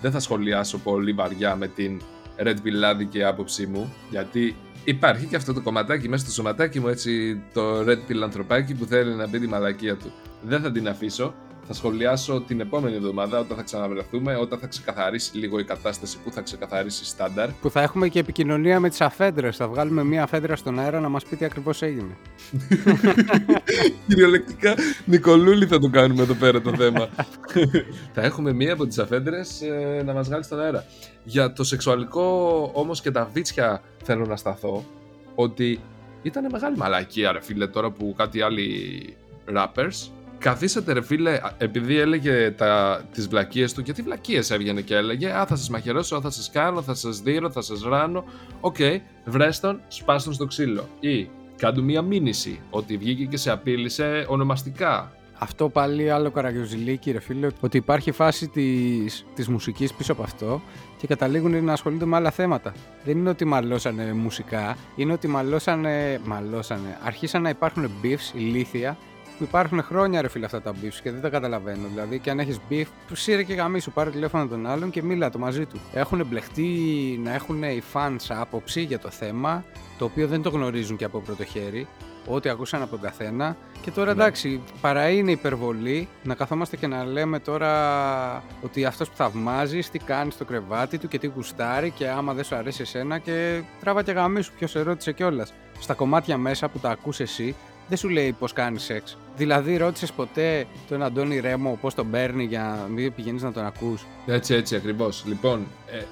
Δεν θα σχολιάσω πολύ βαριά με την Red Pilladi και άποψή μου γιατί υπάρχει και αυτό το κομματάκι μέσα στο σωματάκι μου, έτσι το red pill ανθρωπάκι που θέλει να μπει τη μαλακία του. Δεν θα την αφήσω. Θα σχολιάσω την επόμενη εβδομάδα όταν θα ξαναβρεθούμε, όταν θα ξεκαθαρίσει λίγο η κατάσταση που θα ξεκαθαρίσει στάνταρ. Που θα έχουμε και επικοινωνία με τις αφέντρες. Θα βγάλουμε μία αφέντρα στον αέρα να μας πει τι ακριβώς έγινε. Κυριολεκτικά, Νικολούλη θα το κάνουμε εδώ πέρα το θέμα. θα έχουμε μία από τις αφέντρες ε, να μας βγάλει στον αέρα. Για το σεξουαλικό όμως και τα βίτσια θέλω να σταθώ ότι ήταν μεγάλη μαλακία ρε φίλε τώρα που κάτι άλλοι rappers καθίσατε ρε φίλε, επειδή έλεγε τα, τις βλακίες του, γιατί βλακίες έβγαινε και έλεγε «Α, θα σας μαχαιρώσω, θα σας κάνω, θα σας δείρω, θα σας ράνω». OK, okay, βρέστον, σπάστον στο ξύλο. Ή κάντου μία μήνυση, ότι βγήκε και σε απείλησε ονομαστικά. Αυτό πάλι άλλο καραγιοζηλίκι ρε φίλε, ότι υπάρχει φάση της, της μουσικής πίσω από αυτό και καταλήγουν να ασχολούνται με άλλα θέματα. Δεν είναι ότι μαλώσανε μουσικά, είναι ότι μαλώσανε, μαλώσανε. αρχίσαν να υπάρχουν beefs, ηλίθια, που υπάρχουν χρόνια ρε φίλε αυτά τα beefs και δεν τα καταλαβαίνω. Δηλαδή, και αν έχεις beef, σύρε και γαμί σου, πάρε τηλέφωνο τον άλλον και μίλα το μαζί του. Έχουν μπλεχτεί να έχουν οι fans άποψη για το θέμα, το οποίο δεν το γνωρίζουν και από πρώτο χέρι ό,τι ακούσαν από τον καθένα. Και τώρα ναι. εντάξει, παρά είναι υπερβολή να καθόμαστε και να λέμε τώρα ότι αυτός που θαυμάζει, τι κάνει στο κρεβάτι του και τι γουστάρει και άμα δεν σου αρέσει εσένα και τράβα και γαμί σου, ποιος σε ρώτησε κιόλας. Στα κομμάτια μέσα που τα ακούς εσύ, δεν σου λέει πώς κάνεις σεξ. Δηλαδή, ρώτησες ποτέ τον Αντώνη Ρέμο πώς τον παίρνει για να μην πηγαίνεις να τον ακούς; Έτσι, έτσι ακριβώς. Λοιπόν,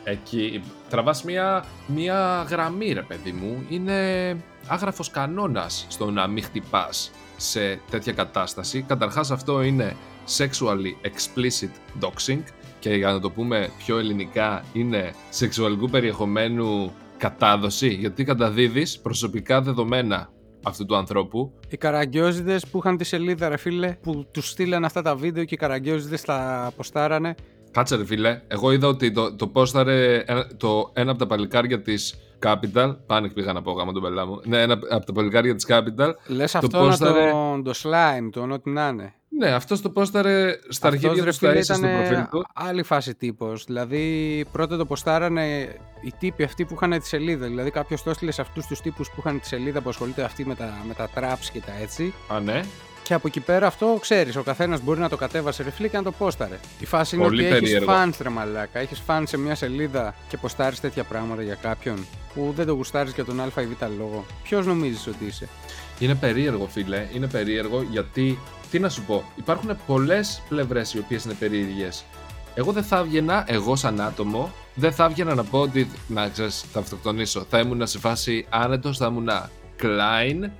ε, εκεί τραβάς μία, μία γραμμή, ρε παιδί μου. Είναι άγραφος κανόνας στο να μην χτυπάς σε τέτοια κατάσταση. Καταρχάς, αυτό είναι sexually explicit doxing και για να το πούμε πιο ελληνικά είναι σεξουαλικού περιεχομένου κατάδοση γιατί καταδίδεις προσωπικά δεδομένα αυτού του ανθρώπου. Οι καραγκιόζιδε που είχαν τη σελίδα, ρε φίλε, που τους στείλαν αυτά τα βίντεο και οι καραγκιόζιδε τα αποστάρανε. Κάτσε, ρε φίλε. Εγώ είδα ότι το, το πόσταρε το, ένα από τα παλικάρια της Capital. Πάνε πήγα να πω γάμα τον πελά μου. Ναι, ένα από τα παλικάρια της Capital. Λες αυτό πόσταρε... τον το slime, τον ό,τι να είναι. Ναι, αυτός το πόσταρε στα αρχίδια του στα στο προφίλ του. Άλλη φάση τύπος. Δηλαδή, πρώτα το ποστάρανε οι τύποι αυτοί που είχαν τη σελίδα. Δηλαδή, κάποιος το έστειλε σε αυτούς τους τύπους που είχαν τη σελίδα που ασχολείται αυτή με τα, με τα traps και τα έτσι. Α, ναι. Και από εκεί πέρα αυτό ξέρεις, ο καθένας μπορεί να το κατέβασε ρεφλί και να το πόσταρε. Η φάση είναι ότι έχεις φαν ρε μαλάκα. Έχεις φαν σε μια σελίδα και ποστάρεις τέτοια πράγματα για κάποιον που δεν το γουστάρεις για τον Α ή Β λόγο. Ποιος νομίζεις ότι είσαι; Είναι περίεργο, φίλε. Είναι περίεργο γιατί τι να σου πω, υπάρχουν πολλές πλευρές οι οποίες είναι περίεργες. Εγώ δεν θα έβγαινα, εγώ σαν άτομο, δεν θα έβγαινα να πω ότι να ξέρεις, θα αυτοκτονήσω. Θα ήμουν σε φάση άνετος, θα ήμουν Klein.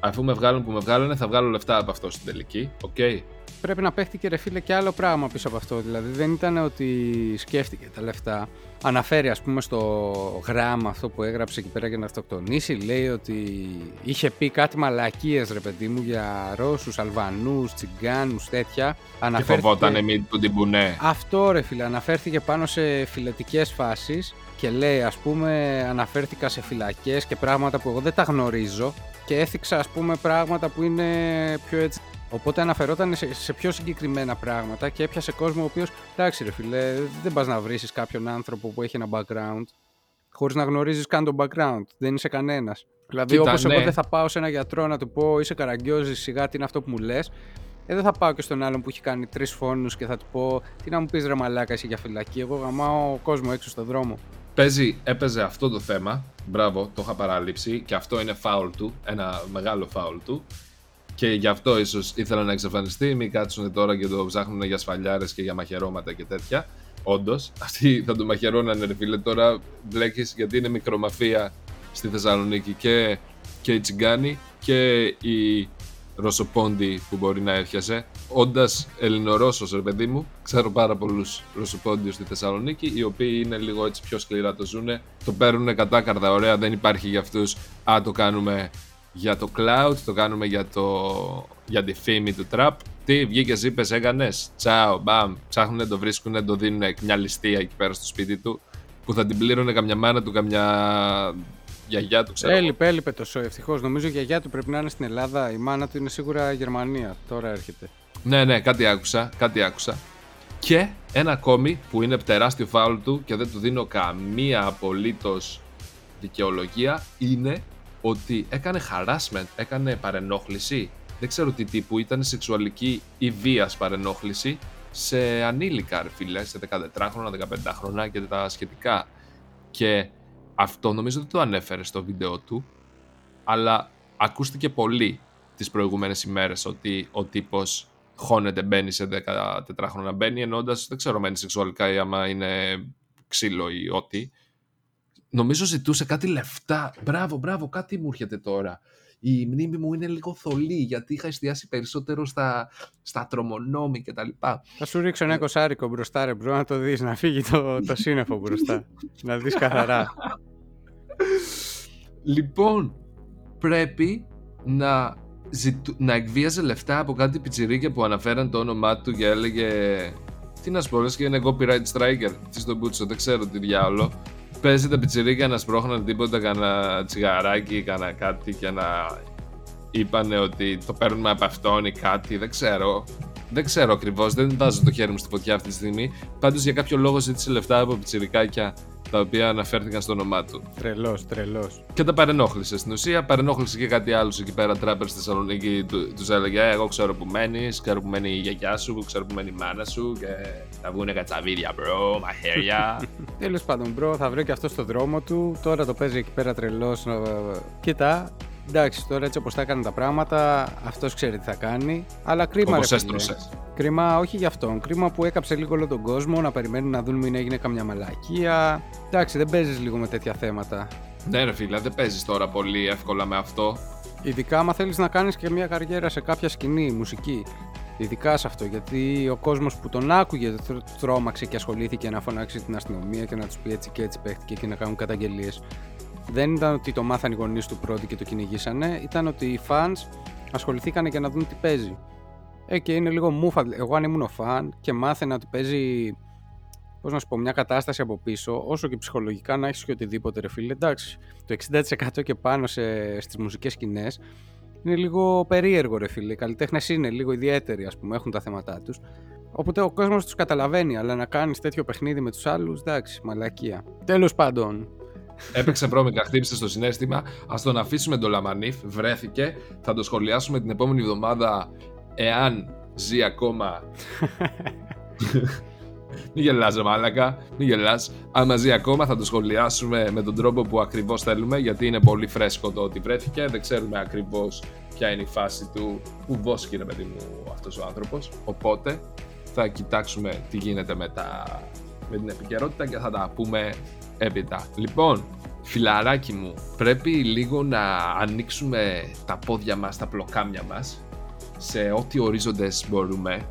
Αφού με βγάλουν που με βγάλουν, θα βγάλω λεφτά από αυτό στην τελική. Οκ. Okay πρέπει να παίχτηκε ρε φίλε και άλλο πράγμα πίσω από αυτό. Δηλαδή δεν ήταν ότι σκέφτηκε τα λεφτά. Αναφέρει ας πούμε στο γράμμα αυτό που έγραψε εκεί πέρα για να αυτοκτονήσει. Λέει ότι είχε πει κάτι μαλακίες ρε παιδί μου για Ρώσους, Αλβανούς, Τσιγκάνους τέτοια. Αναφέρθηκε... Και φοβόταν μην του την πουνέ. Αυτό ρε φίλε αναφέρθηκε πάνω σε φιλετικές φάσεις και λέει ας πούμε αναφέρθηκα σε φυλακές και πράγματα που εγώ δεν τα γνωρίζω και έθιξα ας πούμε πράγματα που είναι πιο έτσι Οπότε αναφερόταν σε, σε πιο συγκεκριμένα πράγματα και έπιασε κόσμο ο οποίος, εντάξει, ρε φιλέ, δεν πας να βρει κάποιον άνθρωπο που έχει ένα background χωρίς να γνωρίζεις καν τον background. Δεν είσαι κανένας. Δηλαδή, όπως ναι. εγώ δεν θα πάω σε ένα γιατρό να του πω είσαι καραγκιόζης, σιγά τι είναι αυτό που μου λες. Ε, δεν θα πάω και στον άλλον που έχει κάνει τρεις φόνους και θα του πω τι να μου πεις ρε μαλάκα εσύ για φυλακή. Εγώ γαμάω κόσμο έξω στον δρόμο. Παίζει, έπαιζε αυτό το θέμα. Μπράβο, το είχα παραλείψει και αυτό είναι φάουλ του. Ένα μεγάλο φάουλ του και γι' αυτό ίσως ήθελα να εξαφανιστεί. Μην κάτσουν τώρα και το ψάχνουν για σφαλιάρες και για μαχαιρώματα και τέτοια. Όντως, αυτοί θα το μαχαιρώνανε, ρε φίλε. Τώρα μπλέκεις γιατί είναι μικρομαφία στη Θεσσαλονίκη και, και οι Τσιγκάνοι και οι Ρωσοπόντι που μπορεί να έρχεσαι. Όντας Ελληνορώσος, ρε παιδί μου, ξέρω πάρα πολλούς Ρωσοπόντιους στη Θεσσαλονίκη, οι οποίοι είναι λίγο έτσι πιο σκληρά το ζούνε. Το παίρνουν κατάκαρδα, ωραία, δεν υπάρχει για αυτούς. Α, το κάνουμε για το cloud, το κάνουμε για, το, για τη φήμη του trap. Τι βγήκε, είπες, έκανες; Τσάω, μπαμ. Ψάχνουν, το βρίσκουν, το δίνουν μια ληστεία εκεί πέρα στο σπίτι του. Που θα την πλήρωνε καμιά μάνα του, καμιά γιαγιά του, ξέρω. Έλειπε, έλειπε το σο. Ευτυχώς. Νομίζω η γιαγιά του πρέπει να είναι στην Ελλάδα. Η μάνα του είναι σίγουρα Γερμανία. Τώρα έρχεται. Ναι, ναι, κάτι άκουσα. Κάτι άκουσα. Και ένα ακόμη που είναι τεράστιο φάουλ του και δεν του δίνω καμία απολύτως δικαιολογία είναι ότι έκανε harassment, έκανε παρενόχληση. Δεν ξέρω τι τύπου, ήταν σεξουαλική ή βίας παρενόχληση σε ανήλικα, ρε φίλε, σε 14χρονα, 15χρονα και τα σχετικά. Και αυτό νομίζω ότι το ανέφερε στο βίντεο του, αλλά ακούστηκε πολύ τις προηγούμενες ημέρες ότι ο τύπος χώνεται, μπαίνει σε 14χρονα, μπαίνει εννοώντας, δεν ξέρω μένει σεξουαλικά ή άμα είναι ξύλο ή ό,τι, Νομίζω ζητούσε κάτι λεφτά. Μπράβο, μπράβο, κάτι μου έρχεται τώρα. Η μνήμη μου είναι λίγο θολή γιατί είχα εστιάσει περισσότερο στα, στα τρομονόμη και τα λοιπά. Θα σου ρίξω ένα κοσάρικο μπροστά ρε bro να το δεις, να φύγει το, το σύννεφο μπροστά. να δεις καθαρά. λοιπόν, πρέπει να, ζητου... να εκβίαζε λεφτά από κάτι πιτσιρίκια που αναφέραν το όνομά του και έλεγε τι να σου πω, και είναι copyright striker. Τι στον Μπούτσο, δεν ξέρω τι διάολο παίζει τα πιτσιρίκια να σπρώχναν τίποτα, κανένα τσιγαράκι, κανένα κάτι και να είπαν ότι το παίρνουμε από αυτόν ή κάτι, δεν ξέρω. Δεν ξέρω ακριβώς, δεν βάζω το χέρι μου στη φωτιά αυτή τη στιγμή. Πάντως για κάποιο λόγο ζήτησε λεφτά από πιτσιρικάκια τα οποία αναφέρθηκαν στο όνομά του. Τρελός, τρελός. Και τα παρενόχλησε στην ουσία. Παρενόχλησε και κάτι άλλο εκεί πέρα. Τράπερ στη Θεσσαλονίκη του τους έλεγε: «Ε, Εγώ ξέρω που μένεις, ξέρω που μένει η γιαγιά σου, ξέρω που μένει η μάνα σου. Και θα βγουν κατσαβίδια, bro, μαχαίρια. Τέλος πάντων, bro, θα βρει και αυτό στο δρόμο του. Τώρα το παίζει εκεί πέρα τρελός. Κοίτα, εντάξει, τώρα έτσι όπως τα έκανε τα πράγματα, αυτός ξέρει τι θα κάνει. Αλλά κρίμα, Όπως ρε φίλε. έστρωσε. Κρίμα, όχι για αυτόν. Κρίμα που έκαψε λίγο όλο τον κόσμο να περιμένουν να δουν μην έγινε καμιά μαλακία. Εντάξει, δεν παίζεις λίγο με τέτοια θέματα. Ναι, ρε φίλε, δεν παίζεις τώρα πολύ εύκολα με αυτό. Ειδικά άμα θέλεις να κάνεις και μια καριέρα σε κάποια σκηνή, μουσική. Ειδικά σε αυτό, γιατί ο κόσμος που τον άκουγε θ- τρόμαξε και ασχολήθηκε να φωνάξει την αστυνομία και να τους πει έτσι και έτσι παίχτηκε και να κάνουν καταγγελίες. Δεν ήταν ότι το μάθαν οι γονείς του πρώτοι και το κυνηγήσανε, ήταν ότι οι fans ασχοληθήκανε και να δουν τι παίζει. Ε, και είναι λίγο μούφα. Εγώ αν ήμουν ο φαν και μάθαινα ότι παίζει πώς να σου πω, μια κατάσταση από πίσω, όσο και ψυχολογικά να έχεις και οτιδήποτε, ρε φίλε. Εντάξει, το 60% και πάνω σε, στις μουσικές σκηνές είναι λίγο περίεργο, ρε φίλε. Οι καλλιτέχνες είναι λίγο ιδιαίτεροι, ας πούμε, έχουν τα θέματα τους. Οπότε ο κόσμος τους καταλαβαίνει, αλλά να κάνεις τέτοιο παιχνίδι με τους άλλους, εντάξει, μαλακία. Τέλος πάντων, Έπαιξε βρώμικα, χτύπησε στο συνέστημα. Α τον αφήσουμε το Λαμανίφ. Βρέθηκε. Θα το σχολιάσουμε την επόμενη εβδομάδα εάν ζει ακόμα. Μην γελάς ρε μάλακα, μην γελάς. Άμα ζει ακόμα θα το σχολιάσουμε με τον τρόπο που ακριβώς θέλουμε γιατί είναι πολύ φρέσκο το ότι βρέθηκε. Δεν ξέρουμε ακριβώς ποια είναι η φάση του που βόσκει ρε παιδί μου αυτός ο άνθρωπος. Οπότε θα κοιτάξουμε τι γίνεται με, τα... με την επικαιρότητα και θα τα πούμε έπειτα. Λοιπόν, φιλαράκι μου, πρέπει λίγο να ανοίξουμε τα πόδια μας, τα πλοκάμια μας σε ό,τι ορίζοντες μπορούμε.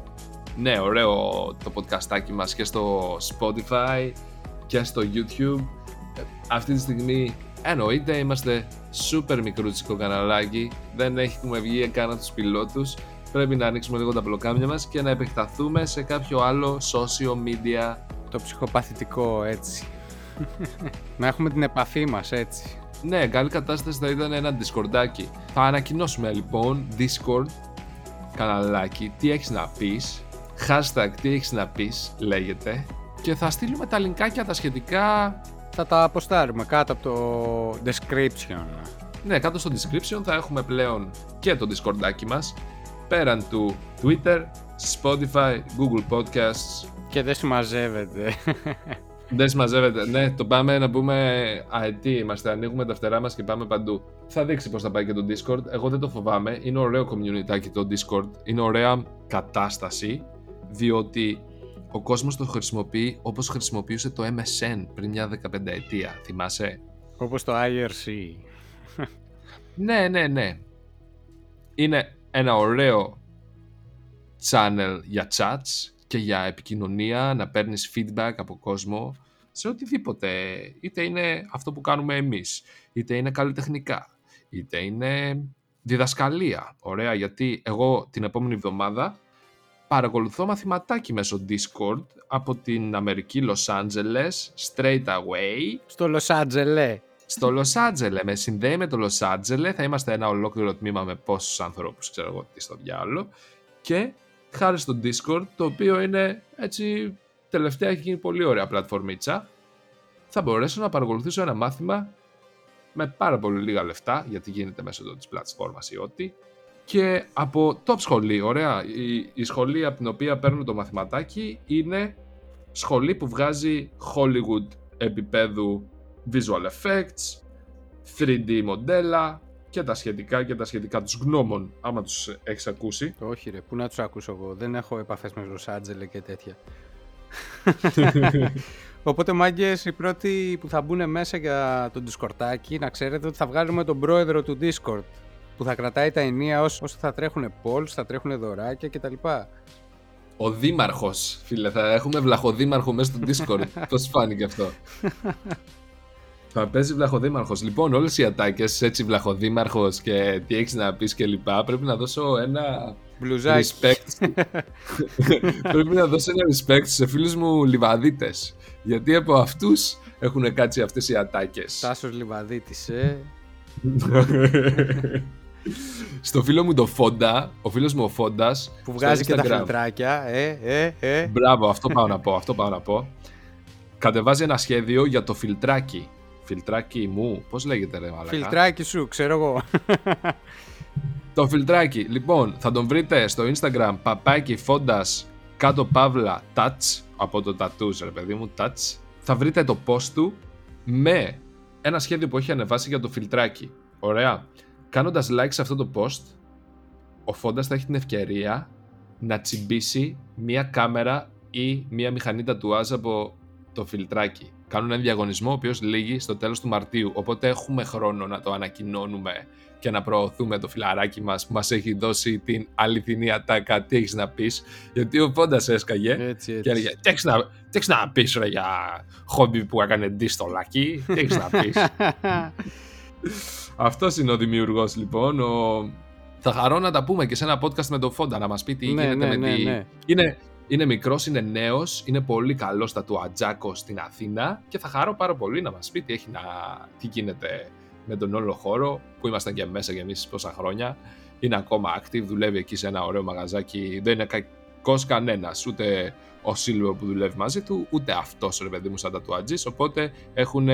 Ναι, ωραίο το podcastάκι μας και στο Spotify και στο YouTube. Ε, Αυτή τη στιγμή εννοείται είμαστε super μικρούτσικο καναλάκι, δεν έχουμε βγει καν από τους πιλότους. Πρέπει να ανοίξουμε λίγο τα πλοκάμια μας και να επεκταθούμε σε κάποιο άλλο social media το ψυχοπαθητικό έτσι. Να έχουμε την επαφή μας έτσι. Ναι, καλή κατάσταση θα ήταν ένα Discordάκι. Θα ανακοινώσουμε λοιπόν Discord καναλάκι, τι έχεις να πεις, hashtag τι έχεις να πεις λέγεται και θα στείλουμε τα linkάκια τα σχετικά, Θα τα αποστάρουμε κάτω από το description. ναι, κάτω στο description θα έχουμε πλέον και το Discordάκι μας πέραν του Twitter, Spotify, Google Podcasts Και δεν συμμαζεύεται. Δεν συμμαζεύεται. Ναι, το πάμε να πούμε αετή είμαστε. Ανοίγουμε τα φτερά μας και πάμε παντού. Θα δείξει πώς θα πάει και το Discord. Εγώ δεν το φοβάμαι. Είναι ωραίο community το Discord. Είναι ωραία κατάσταση. Διότι ο κόσμος το χρησιμοποιεί όπως χρησιμοποιούσε το MSN πριν μια 15 ετία. Θυμάσαι; Όπως το IRC. Ναι, ναι, ναι. Είναι ένα ωραίο channel για chats και για επικοινωνία, να παίρνεις feedback από κόσμο σε οτιδήποτε. Είτε είναι αυτό που κάνουμε εμείς, είτε είναι καλλιτεχνικά, είτε είναι διδασκαλία. Ωραία, γιατί εγώ την επόμενη εβδομάδα παρακολουθώ μαθηματάκι μέσω Discord από την Αμερική Los Angeles, straight away, Στο Λος Άντζελε. στο Λος Άντζελε. Με συνδέει με το Λος Άντζελε. Θα είμαστε ένα ολόκληρο τμήμα με πόσους ανθρώπους, ξέρω εγώ τι στο διάλογο. Και χάρη στο Discord, το οποίο είναι έτσι τελευταία έχει γίνει πολύ ωραία πλατφορμίτσα, θα μπορέσω να παρακολουθήσω ένα μάθημα με πάρα πολύ λίγα λεφτά, γιατί γίνεται μέσω της πλατφόρμας ή ό,τι, και από top σχολή, ωραία. Η, η σχολή από την οποία παίρνω το μαθηματάκι είναι σχολή που βγάζει Hollywood επίπεδου visual effects, 3D μοντέλα και τα σχετικά και τα σχετικά τους γνώμων, άμα τους έχεις ακούσει. Όχι ρε, πού να τους ακούσω εγώ; Δεν έχω επαφές με Λος Άντζελε και τέτοια. Οπότε μάγκες οι πρώτοι που θα μπουν μέσα για το Discordάκι να ξέρετε ότι θα βγάλουμε τον πρόεδρο του Discord που θα κρατάει τα ενία όσο, όσο θα τρέχουν polls, θα τρέχουν δωράκια κτλ. Ο δήμαρχος, φίλε, θα έχουμε βλαχοδήμαρχο μέσα στο Discord. Πώς φάνηκε αυτό; θα παίζει βλαχοδήμαρχος. Λοιπόν, όλες οι ατάκες, έτσι βλαχοδήμαρχος και τι έχεις να πεις και λοιπά, πρέπει να δώσω ένα Μπλουζάκι. respect. πρέπει να δώσω ένα respect σε φίλους μου λιβαδίτες. Γιατί από αυτούς έχουν κάτσει αυτές οι ατάκες. Τάσος Λιβαδίτης, ε. Στο φίλο μου το Φόντα, ο φίλος μου ο Φόντας Που βγάζει στο και τα Instagram. φιλτράκια. Ε, ε, ε. Μπράβο, αυτό πάω να πω, αυτό πάω να πω. Κατεβάζει ένα σχέδιο για το φιλτράκι. Φιλτράκι μου, πώς λέγεται ρε μαλακά; Φιλτράκι σου, ξέρω εγώ. Το φιλτράκι. Λοιπόν, θα τον βρείτε στο Instagram παπάκι φόντας κάτω παύλα touch από το tattoos ρε παιδί μου, touch. Θα βρείτε το post του με ένα σχέδιο που έχει ανεβάσει για το φιλτράκι. Ωραία. Κάνοντας like σε αυτό το post, ο Φόντας θα έχει την ευκαιρία να τσιμπήσει μία κάμερα ή μία μηχανή τατουάζ από το φιλτράκι. Κάνουν ένα διαγωνισμό ο οποίος λύγει στο τέλος του Μαρτίου. Οπότε έχουμε χρόνο να το ανακοινώνουμε και να προωθούμε το φιλαράκι μας που μας έχει δώσει την αληθινή ατάκα τι έχεις να πεις; Γιατί ο Φόντας έσκαγε Έτσι, έτσι. και έλεγε τι έχεις να, τι έχεις να πεις ρε για χόμπι που έκανε ντύ στο λάκι; Τι έχεις να πεις; Αυτός είναι ο δημιουργός λοιπόν ο... θα χαρώ να τα πούμε και σε ένα podcast με τον Φόντα να μας πει τι Ναι, γίνεται ναι, με ναι, τη... ναι. Είναι, είναι μικρός, είναι νέος, είναι πολύ καλός στα του Ατζάκο στην Αθήνα και θα χαρώ πάρα πολύ να μας πει τι, έχει να... τι γίνεται με τον όλο χώρο που ήμασταν και μέσα για εμείς πόσα χρόνια. Είναι ακόμα active, δουλεύει εκεί σε ένα ωραίο μαγαζάκι, δεν είναι κακός κανένας, ούτε ο Σίλβερ που δουλεύει μαζί του, ούτε αυτός ρε παιδί μου σαν τατουατζής, οπότε έχουν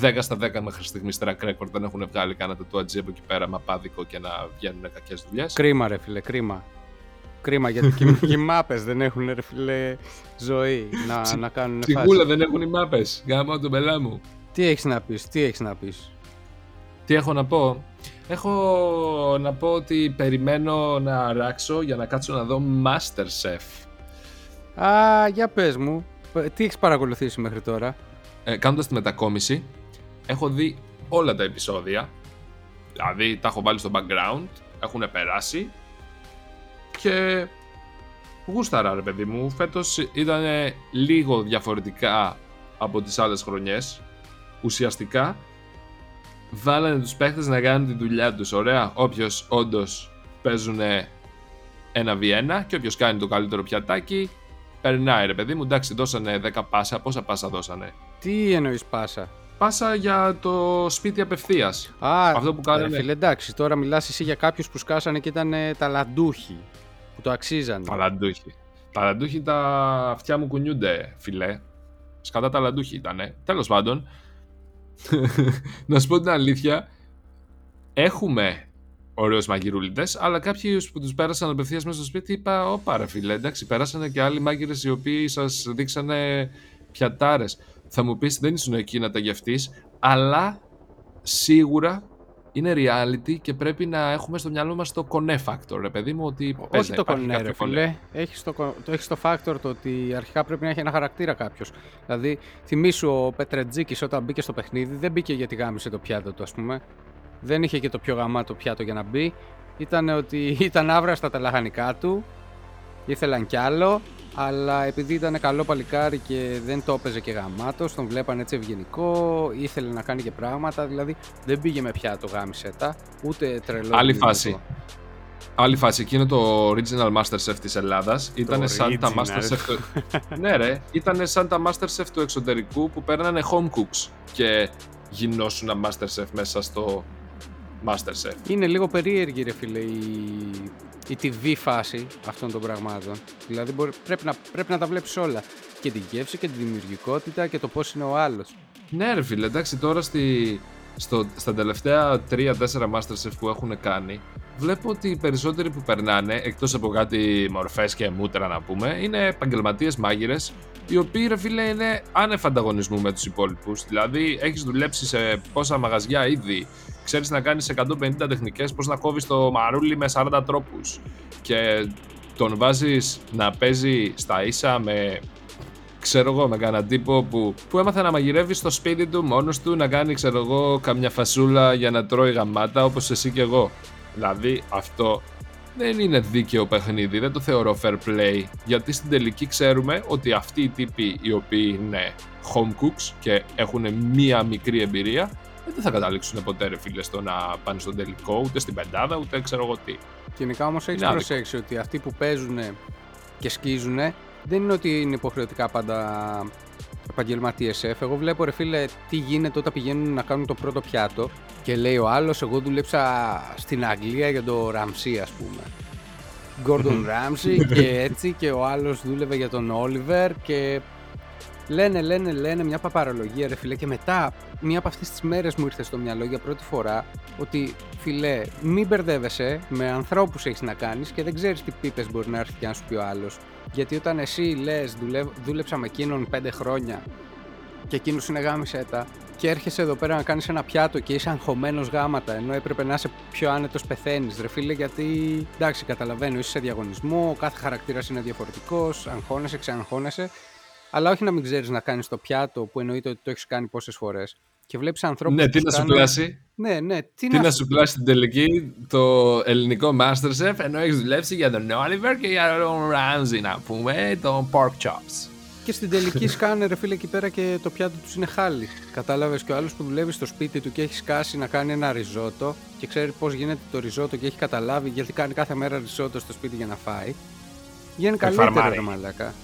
10 στα 10 μέχρι στιγμής track record, δεν έχουν βγάλει κανένα τατουατζή από εκεί πέρα μαπάδικο και να βγαίνουν κακές δουλειές. Κρίμα, ρε φίλε, κρίμα. Κρίμα γιατί και, και οι μάπες δεν έχουν, ρε φίλε, ζωή να, να κάνουν Σιγούλα φάση. δεν έχουν οι μάπες, γάμα τον πελά μου. Τι έχεις να πεις, τι έχεις να πεις; Τι έχω να πω; Έχω να πω ότι περιμένω να αράξω για να κάτσω να δω Masterchef. Α, για πες μου, π- τι έχεις παρακολουθήσει μέχρι τώρα; Ε, κάνοντας τη μετακόμιση, έχω δει όλα τα επεισόδια. Δηλαδή, τα έχω βάλει στο background, έχουν περάσει και γούσταρα ρε παιδί μου. Φέτος ήταν λίγο διαφορετικά από τις άλλες χρονιές. Ουσιαστικά, βάλανε τους παίχτες να κάνουν τη δουλειά τους. Ωραία, όποιος όντως παίζουν ένα V1 και όποιος κάνει το καλύτερο πιατάκι, περνάει ρε παιδί μου. Εντάξει, δώσανε 10 πάσα. Πόσα πάσα δώσανε; Τι εννοείς πάσα; Πάσα για το σπίτι απευθείας. Α, Αυτό που κάνανε. ρε φίλε, εντάξει, τώρα μιλάς εσύ για κάποιους που σκάσανε και ήταν ε, ταλαντούχοι, που το αξίζανε. Ταλαντούχοι. Ταλαντούχοι τα αυτιά μου κουνιούνται, φιλέ. Σκατά ταλαντούχοι ήτανε. Τέλος πάντων, να σου πω την αλήθεια, έχουμε ωραίους μαγειρούλιδε, αλλά κάποιου που τους πέρασαν απευθείας μέσα στο σπίτι είπα: Ωπα, ρε φίλε, εντάξει, πέρασαν και άλλοι μάγειρες οι οποίοι σας δείξανε πιατάρες. Θα μου πεις: Δεν ήσουν εκεί να τα γευτείς, αλλά σίγουρα είναι reality και πρέπει να έχουμε στο μυαλό μας το κονέ factor, ρε παιδί μου, ότι παίζει Όχι να το υπάρχει κονέ, κάποιο ρε φίλε. Έχεις το, κο- το, έχεις το factor το ότι αρχικά πρέπει να έχει ένα χαρακτήρα κάποιος. Δηλαδή, θυμήσου ο Πετρετζίκης όταν μπήκε στο παιχνίδι, δεν μπήκε γιατί γάμισε το πιάτο του, ας πούμε. Δεν είχε και το πιο γαμάτο πιάτο για να μπει. Ήταν ότι ήταν άβραστα τα λαχανικά του, ήθελαν κι άλλο, αλλά επειδή ήταν καλό παλικάρι και δεν το έπαιζε και γαμάτος, τον βλέπαν έτσι ευγενικό, ήθελε να κάνει και πράγματα, δηλαδή δεν πήγε με πιάτο γάμισε τα, ούτε τρελό. Άλλη δυνατό. φάση. Άλλη φάση. Εκείνο το original Masterchef της Ελλάδας ήταν σαν τα original. Masterchef του... ναι ρε, ήταν σαν τα Masterchef του εξωτερικού που παίρνανε home cooks και γινώσουν Masterchef μέσα στο Masterchef. Είναι λίγο περίεργη ρε φίλε η, η TV φάση αυτών των πραγμάτων. Δηλαδή μπορεί, πρέπει, να, πρέπει να τα βλέπεις όλα. Και την γεύση και τη δημιουργικότητα και το πώς είναι ο άλλος. Ναι ρε φίλε, εντάξει τώρα στη, στο, στα τελευταία 3-4 Masterchef που έχουν κάνει βλέπω ότι οι περισσότεροι που περνάνε, εκτός από κάτι μορφές και μούτρα να πούμε, είναι επαγγελματίες μάγειρες, οι οποίοι ρε φίλε είναι άνευ ανταγωνισμού με τους υπόλοιπους. Δηλαδή έχεις δουλέψει σε πόσα μαγαζιά ήδη, ξέρεις να κάνεις 150 τεχνικές, πώς να κόβεις το μαρούλι με 40 τρόπους και τον βάζεις να παίζει στα ίσα με ξέρω εγώ, με κανέναν τύπο που, που έμαθε να μαγειρεύει στο σπίτι του μόνος του να κάνει, ξέρω εγώ, καμιά φασούλα για να τρώει γαμάτα όπως εσύ και εγώ. Δηλαδή αυτό δεν είναι δίκαιο παιχνίδι, δεν το θεωρώ fair play. Γιατί στην τελική ξέρουμε ότι αυτοί οι τύποι οι οποίοι είναι home cooks και έχουν μία μικρή εμπειρία δεν θα καταλήξουν ποτέ ρε φίλε στο να πάνε στον τελικό, ούτε στην πεντάδα, ούτε ξέρω εγώ τι. Γενικά όμως έχεις Είναι άδικο. προσέξει ότι αυτοί που παίζουν και σκίζουν δεν είναι ότι είναι υποχρεωτικά πάντα επαγγελματίες σεφ. Εγώ βλέπω ρε φίλε τι γίνεται όταν πηγαίνουν να κάνουν το πρώτο πιάτο και λέει ο άλλος, εγώ δούλεψα στην Αγγλία για το Ραμσί, ας πούμε. Gordon Ramsay και έτσι και ο άλλος δούλευε για τον Oliver και λένε, λένε, λένε μια παπαρολογία ρε φίλε και μετά μια από αυτές τις μέρες μου ήρθε στο μυαλό για πρώτη φορά ότι φίλε μην μπερδεύεσαι με ανθρώπους έχεις να κάνεις και δεν ξέρεις τι πίπες μπορεί να έρθει και να σου πει ο άλλος γιατί όταν εσύ λες δούλεψα με εκείνον πέντε χρόνια και εκείνος είναι γάμισέτα και έρχεσαι εδώ πέρα να κάνεις ένα πιάτο και είσαι αγχωμένος γάματα ενώ έπρεπε να είσαι πιο άνετος πεθαίνεις, ρε φίλε. Γιατί εντάξει, καταλαβαίνω, είσαι σε διαγωνισμό, ο κάθε χαρακτήρας είναι διαφορετικός, αγχώνεσαι, ξεαγχώνεσαι. Αλλά όχι να μην ξέρεις να κάνεις το πιάτο που εννοείται ότι το έχεις κάνει πόσες φορές. Και βλέπεις ανθρώπους. Ναι, τι να σου πλάσει. Ναι, ναι. Τι, τι να, σου πλάσει την τελική το ελληνικό Masterchef ενώ έχεις δουλέψει για τον Oliver και για τον Ramsey, να πούμε, τον Pork Chops. Και στην τελική σκάνε ρε φίλε εκεί πέρα και το πιάτο τους είναι χάλι. Κατάλαβες και ο άλλος που δουλεύει στο σπίτι του και έχει σκάσει να κάνει ένα ριζότο και ξέρει πώς γίνεται το ριζότο και έχει καταλάβει γιατί κάνει κάθε μέρα ριζότο στο σπίτι για να φάει. Γίνει καλύτερο ρε μαλάκα.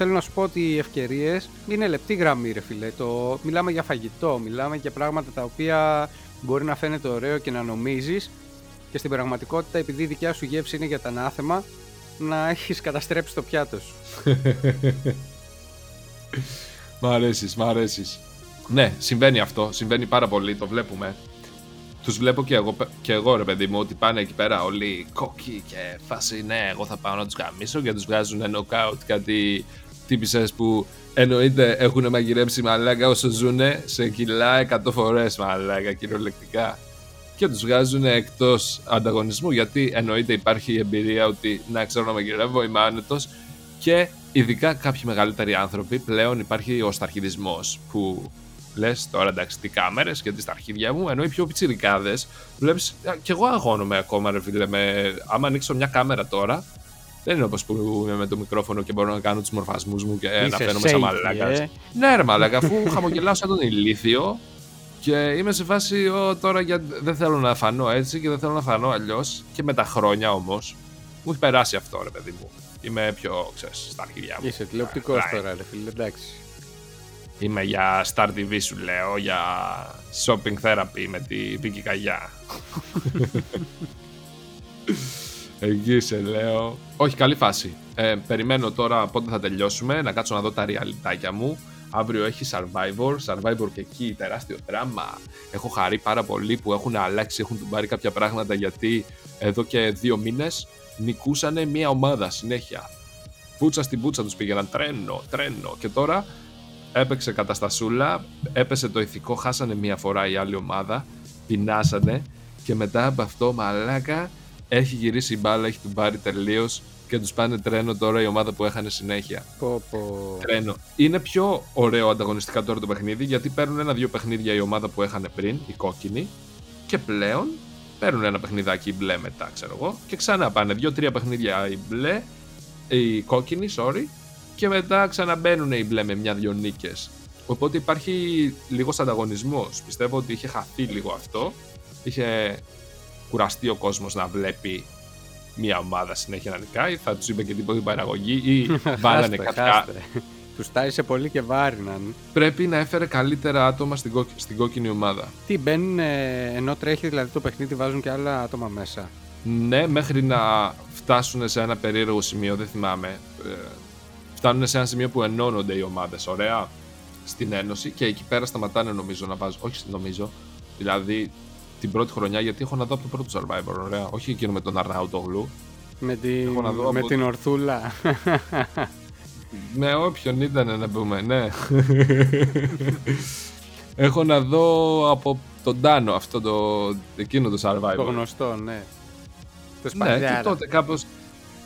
Θέλω να σου πω ότι οι ευκαιρίες είναι λεπτή γραμμή, ρε φίλε. Το... Μιλάμε για φαγητό, μιλάμε για πράγματα τα οποία μπορεί να φαίνεται ωραίο και να νομίζεις και στην πραγματικότητα, επειδή η δικιά σου γεύση είναι για τα ανάθεμα, να έχεις καταστρέψει το πιάτο σου. μ' αρέσεις, μ' αρέσεις. Ναι, συμβαίνει αυτό. Συμβαίνει πάρα πολύ. Το βλέπουμε. Τους βλέπω και εγώ, και εγώ, ρε παιδί μου, ότι πάνε εκεί πέρα όλοι κόκκι και φάση. Ναι, εγώ θα πάω να τους γαμίσω και τους βγάζουν knockout κάτι τύπησες που εννοείται έχουν μαγειρέψει μαλάκα όσο ζουν σε κιλά 100 φορές μαλάκα κυριολεκτικά. Και τους βγάζουν εκτός ανταγωνισμού γιατί εννοείται υπάρχει η εμπειρία ότι να ξέρω να μαγειρεύω, είμαι άνετος και ειδικά κάποιοι μεγαλύτεροι άνθρωποι πλέον υπάρχει ο σταρχιδισμός που λες τώρα εντάξει τι κάμερες και τι στα αρχίδια μου, ενώ οι πιο πιτσιρικάδες βλέπεις. και εγώ αγώνομαι ακόμα, ρε φίλε. Με, άμα ανοίξω μια κάμερα τώρα, δεν είναι όπως που είμαι με το μικρόφωνο και μπορώ να κάνω τους μορφασμούς μου και να φαίνομαι σαν μαλάκας. Ε. Ναι, ρε μαλάκα, αφού χαμογελάω σαν τον ηλίθιο και είμαι σε φάση ο, τώρα για, δεν θέλω να φανώ έτσι και δεν θέλω να φανώ αλλιώς. Και με τα χρόνια όμως μου έχει περάσει αυτό, ρε παιδί μου. Είμαι πιο, ξέρεις, στα αρχίδια μου. Είσαι τηλεοπτικός τώρα, ρε φίλε, εντάξει. Είμαι για Star TV σου λέω, για shopping therapy με τη Βίκη Καγιά. Εκεί σε λέω. Όχι, καλή φάση. Ε, περιμένω τώρα πότε θα τελειώσουμε, να κάτσω να δω τα ριαλιτάκια μου. Αύριο έχει Survivor, Survivor και εκεί τεράστιο δράμα. Έχω χαρεί πάρα πολύ που έχουν αλλάξει, έχουν του πάρει κάποια πράγματα γιατί εδώ και δύο μήνες νικούσανε μια ομάδα συνέχεια. Πούτσα στην πούτσα τους πήγαιναν τρένο, τρένο και τώρα έπαιξε καταστασούλα, έπεσε το ηθικό, χάσανε μια φορά η άλλη ομάδα, πεινάσανε και μετά από αυτό μαλάκα έχει γυρίσει η μπάλα, έχει την πάρει τελείως και τους πάνε τρένο τώρα η ομάδα που έχανε συνέχεια. Πω, πω. Τρένο. Είναι πιο ωραίο ανταγωνιστικά τώρα το παιχνίδι γιατί παίρνουν ένα-δύο παιχνίδια η ομάδα που έχανε πριν, οι κόκκινοι, και πλέον παίρνουν ένα παιχνιδάκι μπλε μετά, ξέρω εγώ, και ξανά πάνε δύο-τρία παιχνίδια οι μπλε, οι κόκκινοι, sorry, και μετά ξαναμπαίνουν οι μπλε με μια-δυο νίκες. Οπότε υπάρχει λίγος ανταγωνισμός. Πιστεύω ότι είχε χαθεί λίγο αυτό. Είχε κουραστεί ο κόσμος να βλέπει μια ομάδα συνέχεια να νικάει. Θα τους είπε και τίποτα παραγωγή ή βάλανε κάποια. Τους τάισε πολύ και βάριναν. Πρέπει να έφερε καλύτερα άτομα στην, κόκ... στην κόκκινη ομάδα. Τι μπαίνουν ενώ τρέχει δηλαδή το παιχνίδι, βάζουν και άλλα άτομα μέσα. Ναι, μέχρι να φτάσουν σε ένα περίεργο σημείο, δεν θυμάμαι. Ε, φτάνουν σε ένα σημείο που ενώνονται οι ομάδες. Ωραία. Στην Ένωση και εκεί πέρα σταματάνε νομίζω να βάζουν. Όχι, νομίζω. Δηλαδή την πρώτη χρονιά γιατί έχω να δω από το πρώτο Survivor. Ωραία. Όχι εκείνο με τον Αρναούτογλου. Με, τη... με την Ορθούλα. με όποιον ήταν να πούμε, ναι. έχω να δω από τον Τάνο αυτό το. εκείνο το Survivor. Το γνωστό, ναι. Το Ναι, και τότε κάπω.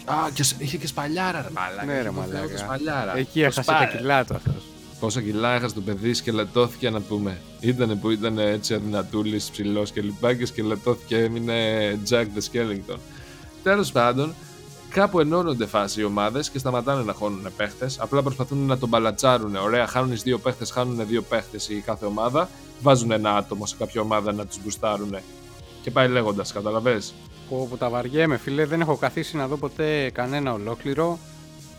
Α, και είχε και σπαλιάρα, ρε μαλάκα. Ναι, ρε μαλάκα. Εκεί έχασε τα κιλά του αυτός. Πόσα κιλά έχασε το παιδί, σκελετώθηκε να πούμε. Ήτανε που ήταν έτσι αδυνατούλης, ψηλός και λοιπά και σκελετώθηκε, έμεινε Jack the Skellington. Τέλος πάντων, κάπου ενώνονται φάση οι ομάδες και σταματάνε να χώνουν παίχτες. Απλά προσπαθούν να τον μπαλατσάρουν. Ωραία, χάνουν δύο παίχτες, χάνουν δύο παίχτες η κάθε ομάδα. Βάζουν ένα άτομο σε κάποια ομάδα να τους μπουστάρουν. Και πάει λέγοντας, καταλαβέ. Που, που τα βαριέμαι, φίλε, δεν έχω καθίσει να δω ποτέ κανένα ολόκληρο.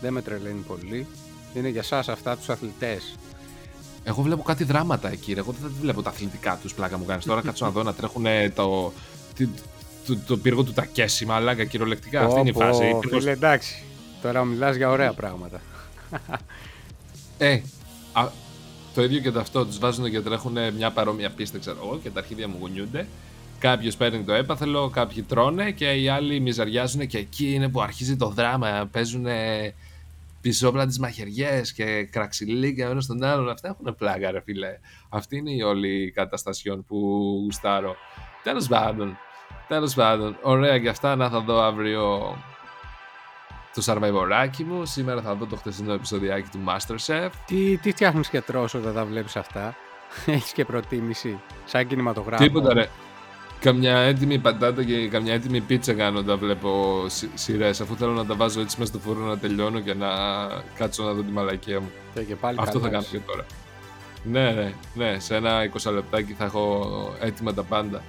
Δεν με τρελαίνει πολύ είναι για σας αυτά τους αθλητές. Εγώ βλέπω κάτι δράματα εκεί. Ρε. Εγώ δεν βλέπω τα αθλητικά τους πλάκα μου κάνεις. Τώρα κάτσω να δω να τρέχουν το, το, το, το πύργο του Τακέση, μαλάκα κυριολεκτικά. Αυτή είναι η φάση. Φίλε, εντάξει. Τώρα μιλάς για ωραία πράγματα. Ε, α, το ίδιο και το αυτό. Τους βάζουν και τρέχουν μια παρόμοια πίστα, ξέρω εγώ, και τα αρχίδια μου γονιούνται. Κάποιος παίρνει το έπαθελο, κάποιοι τρώνε και οι άλλοι μιζαριάζουν και εκεί είναι που αρχίζει το δράμα. Παίζουν πισόπλα τις μαχαιριές και κραξιλίκια ένα στον άλλον. Αυτά έχουν πλάκα, ρε φίλε. Αυτή είναι η όλη καταστασιόν που γουστάρω. Τέλος πάντων. Τέλος πάντων. Ωραία και αυτά να θα δω αύριο το survivorάκι μου. Σήμερα θα δω το χτεσινό επεισοδιάκι του Masterchef. Τι, τι φτιάχνεις και τρως όταν τα βλέπεις αυτά; Έχεις και προτίμηση. Σαν κινηματογράφο; Τίποτα ρε. Καμιά έτοιμη πατάτα και καμιά έτοιμη πίτσα κάνω όταν βλέπω σειρές. Αφού θέλω να τα βάζω έτσι μέσα στο φούρνο να τελειώνω και να κάτσω να δω τη μαλακία μου. Και πάλι Αυτό θα κάνω και τώρα. Ναι, ναι, ναι. Σε ένα 20 λεπτάκι θα έχω έτοιμα τα πάντα.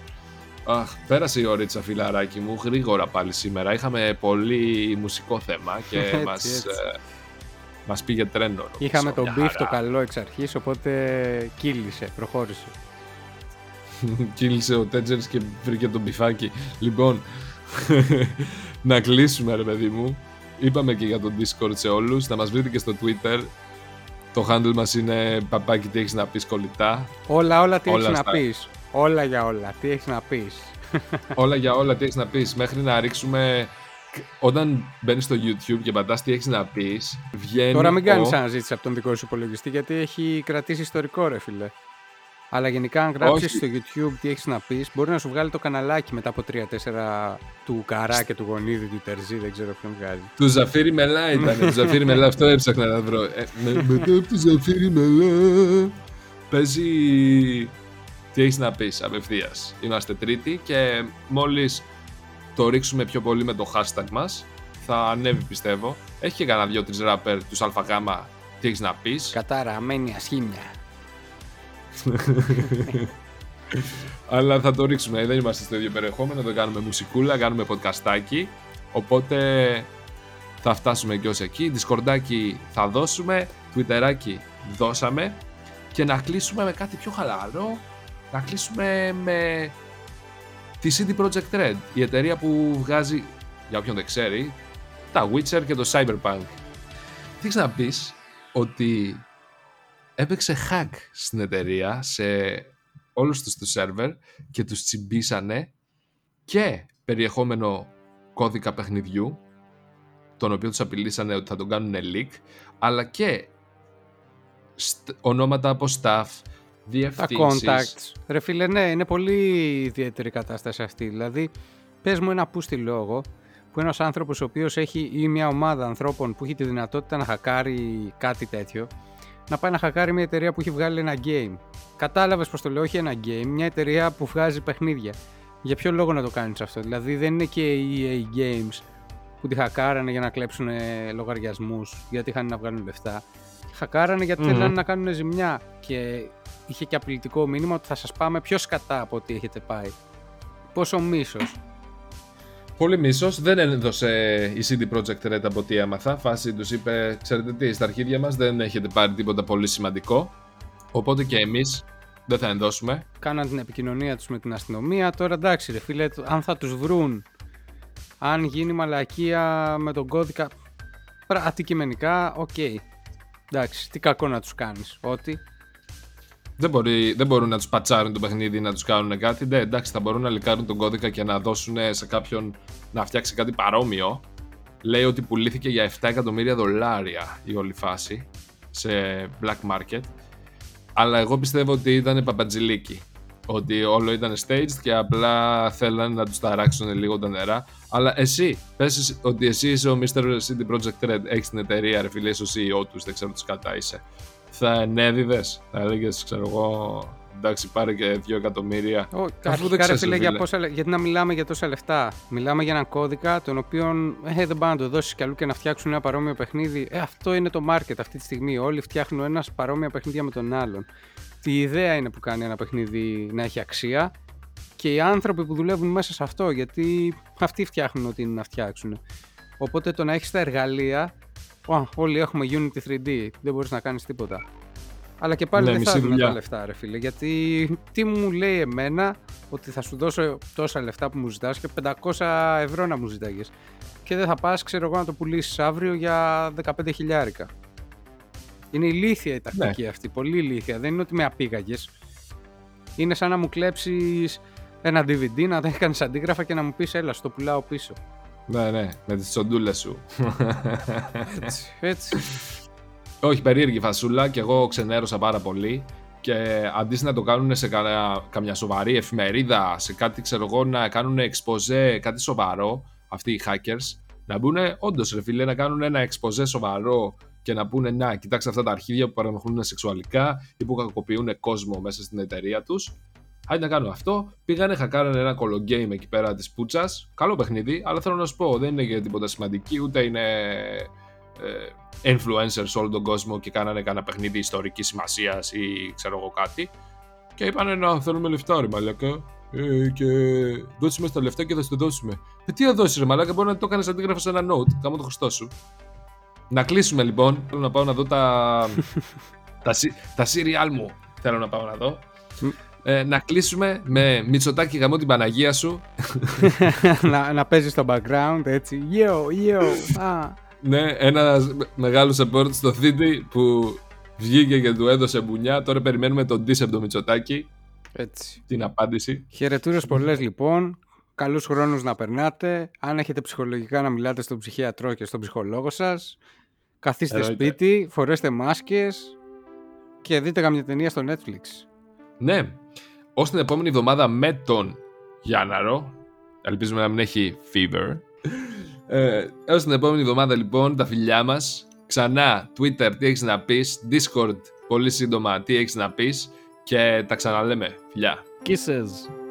Αχ, πέρασε η ωρίτσα φιλαράκι μου, γρήγορα πάλι σήμερα. Είχαμε πολύ μουσικό θέμα και έτσι, μας, έτσι. Ε, μας πήγε τρένο. Είχαμε τον beef το καλό εξ αρχής, οπότε κύλησε, προχώρησε. Κύλησε ο Τέτζερς και βρήκε τον μπιφάκι. Λοιπόν, να κλείσουμε ρε παιδί μου. Είπαμε και για το Discord σε όλους. Θα μας βρείτε και στο Twitter. Το handle μας είναι παπάκι τι έχεις να πεις κολλητά. Όλα, όλα τι έχεις να πεις. Όλα για όλα. Τι έχεις να πεις. όλα για όλα. Τι έχεις να πεις. Μέχρι να ρίξουμε. Όταν μπαίνεις στο YouTube και πατάς τι έχεις να πεις, βγαίνει. Τώρα μην κάνεις ο... αναζήτηση από τον δικό σου υπολογιστή γιατί έχει κρατήσει ιστορικό, ρε φίλε. Αλλά γενικά, αν γράψεις στο YouTube τι έχεις να πεις, μπορεί να σου βγάλει το καναλάκι μετά από 3-4 του Καρά και του Γονίδη, του Τερζή, δεν ξέρω ποιον βγάζει. Του Ζαφίρι Μελά ήταν. του Ζαφίρι Μελά, αυτό έψαχνα να βρω. Ε, μετά από του Ζαφίρι Μελά. Παίζει τι έχεις να πεις απευθείας. Είμαστε τρίτη και μόλις το ρίξουμε πιο πολύ με το hashtag μας, θα ανέβει πιστεύω. Έχει και κανένα δυο-τρεις ράπερ τους ΑΓ. Τι έχεις να πεις. Καταραμένη ασχήμια. Αλλά θα το ρίξουμε. Δεν είμαστε στο ίδιο περιεχόμενο. Δεν κάνουμε μουσικούλα, κάνουμε podcastάκι. Οπότε θα φτάσουμε και ως εκεί. Discordάκι θα δώσουμε. Twitterάκι δώσαμε. Και να κλείσουμε με κάτι πιο χαλαρό να κλείσουμε με τη CD Projekt Red, η εταιρεία που βγάζει, για όποιον δεν ξέρει, τα Witcher και το Cyberpunk. Τι να πεις ότι έπαιξε hack στην εταιρεία σε όλους τους του σερβερ και τους τσιμπήσανε και περιεχόμενο κώδικα παιχνιδιού τον οποίο τους απειλήσανε ότι θα τον κάνουν leak αλλά και ονόματα από staff τα contacts. Ρε φίλε, ναι, είναι πολύ ιδιαίτερη κατάσταση αυτή. Δηλαδή, πες μου ένα πούστη λόγο που ένας άνθρωπος ο οποίος έχει ή μια ομάδα ανθρώπων που έχει τη δυνατότητα να χακάρει κάτι τέτοιο, να πάει να χακάρει μια εταιρεία που έχει βγάλει ένα game. Κατάλαβες πως το λέω, όχι ένα game, μια εταιρεία που βγάζει παιχνίδια. Για ποιο λόγο να το κάνεις αυτό, Δηλαδή δεν είναι και οι EA Games που τη χακάρανε για να κλέψουν λογαριασμούς, γιατί είχαν να βγάλουν λεφτά. Χακάρανε γιατί mm θέλανε να κάνουν ζημιά. Και είχε και απειλητικό μήνυμα ότι θα σας πάμε πιο σκατά από ό,τι έχετε πάει. Πόσο μίσος. Πολύ μίσος. Δεν έδωσε η CD Projekt Red από ό,τι έμαθα. Φάση τους είπε: Ξέρετε τι, στα αρχίδια μας δεν έχετε πάρει τίποτα πολύ σημαντικό. Οπότε και εμείς δεν θα ενδώσουμε. Κάναν την επικοινωνία τους με την αστυνομία. Τώρα εντάξει, ρε φίλε, αν θα τους βρουν, αν γίνει μαλακία με τον κώδικα. Αντικειμενικά, ok. Okay. Εντάξει, τι κακό να τους κάνεις. Ότι δεν, μπορεί, δεν μπορούν να τους πατσάρουν το παιχνίδι να τους κάνουν κάτι. Ναι, εντάξει, θα μπορούν να λικάρουν τον κώδικα και να δώσουν σε κάποιον να φτιάξει κάτι παρόμοιο. Λέει ότι πουλήθηκε για 7 εκατομμύρια δολάρια η όλη φάση σε black market. Αλλά εγώ πιστεύω ότι ήταν παπατζηλίκι. Ότι όλο ήταν staged και απλά θέλανε να τους ταράξουν λίγο τα νερά. Αλλά εσύ, πες ότι εσύ είσαι ο Mr. City Project Red, έχεις την εταιρεία, ρε φίλε, είσαι ο CEO τους, δεν ξέρω τι κατά είσαι θα ενέδιδες, θα έλεγες, ξέρω εγώ, εντάξει, πάρε και 2 εκατομμύρια. Oh, Αφού δεν ξέρεις, φίλε, για πόσα, γιατί να μιλάμε για τόσα λεφτά. Μιλάμε για έναν κώδικα, τον οποίο ε, δεν πάει να το δώσεις κι αλλού και να φτιάξουν ένα παρόμοιο παιχνίδι. Ε, αυτό είναι το market αυτή τη στιγμή. Όλοι φτιάχνουν ένας παρόμοια παιχνίδια με τον άλλον. Η ιδέα είναι που κάνει ένα παιχνίδι να έχει αξία και οι άνθρωποι που δουλεύουν μέσα σε αυτό, γιατί αυτοί φτιάχνουν ό,τι είναι να φτιάξουν. Οπότε το να έχεις τα εργαλεία όλοι έχουμε Unity 3D, δεν μπορείς να κάνεις τίποτα. Αλλά και πάλι Ναι, δεν θα μισή δίνω δουλειά. τα λεφτά, ρε φίλε. Γιατί τι μου λέει εμένα ότι θα σου δώσω τόσα λεφτά που μου ζητάς και 500 ευρώ να μου ζητάγες. Και δεν θα πας, ξέρω εγώ, να το πουλήσεις αύριο για 15 χιλιάρικα. Είναι ηλίθια η τακτική Ναι. αυτή, πολύ ηλίθια. Δεν είναι ότι με απήγαγες. Είναι σαν να μου κλέψεις ένα DVD, να τα έκανες αντίγραφα και να μου πεις έλα, στο πουλάω πίσω. Ναι, ναι, με τις τσοντούλες σου. Έτσι, έτσι. Όχι, περίεργη φασούλα και εγώ ξενέρωσα πάρα πολύ. Και αντί να το κάνουν σε κανένα- καμιά σοβαρή εφημερίδα, σε κάτι ξέρω εγώ να κάνουν εξποζέ, κάτι σοβαρό, αυτοί οι hackers, να μπουν όντως ρε φίλε, να κάνουν ένα εξποζέ σοβαρό και να πούνε να, κοιτάξτε αυτά τα αρχίδια που παρανοχλούν σεξουαλικά ή που κακοποιούν κόσμο μέσα στην εταιρεία τους. Άντε να κάνουν αυτό. Πήγανε, χακάρανε ένα κολογγέιμ εκεί πέρα της πούτσας. Καλό παιχνίδι, αλλά θέλω να σου πω, δεν είναι για τίποτα σημαντική, ούτε είναι ε, influencers σε όλο τον κόσμο και κάνανε κανένα παιχνίδι ιστορικής σημασίας ή ξέρω εγώ κάτι. Και είπανε να θέλουμε λεφτά, ρε μαλάκα. Ε, και δώσε μας τα λεφτά και θα σου το δώσουμε. Ε, τι θα δώσεις, ρε μαλάκα, μπορεί να το κάνεις αντίγραφο σε ένα note. Κάμω το χρωστό σου. Να κλείσουμε λοιπόν. Θέλω να πάω να δω τα. τα, σι- τα serial μου. Θέλω να πάω να δω. Μ. Ε, να κλείσουμε με Μητσοτάκη γαμώ την Παναγία σου. να, να παίζεις στο background έτσι. Yo, yo. Α, Ναι, ένα μεγάλος support στο Θήτη που βγήκε και του έδωσε μπουνιά. Τώρα περιμένουμε τον Ντίσεμπτο Μητσοτάκη, έτσι. την απάντηση. Χαιρετούρε πολλές λοιπόν. Καλούς χρόνους να περνάτε. Αν έχετε ψυχολογικά να μιλάτε στον ψυχίατρό και στον ψυχολόγο σας. Καθίστε Εννοείται. σπίτι, φορέστε μάσκες και δείτε καμιά ταινία στο Netflix. Ναι, ως την επόμενη εβδομάδα με τον Γιάνναρο. Ελπίζουμε να μην έχει fever. Ε, έως την επόμενη εβδομάδα λοιπόν τα φιλιά μας Ξανά Twitter τι έχεις να πεις Discord πολύ σύντομα τι έχεις να πεις Και τα ξαναλέμε Φιλιά Kisses.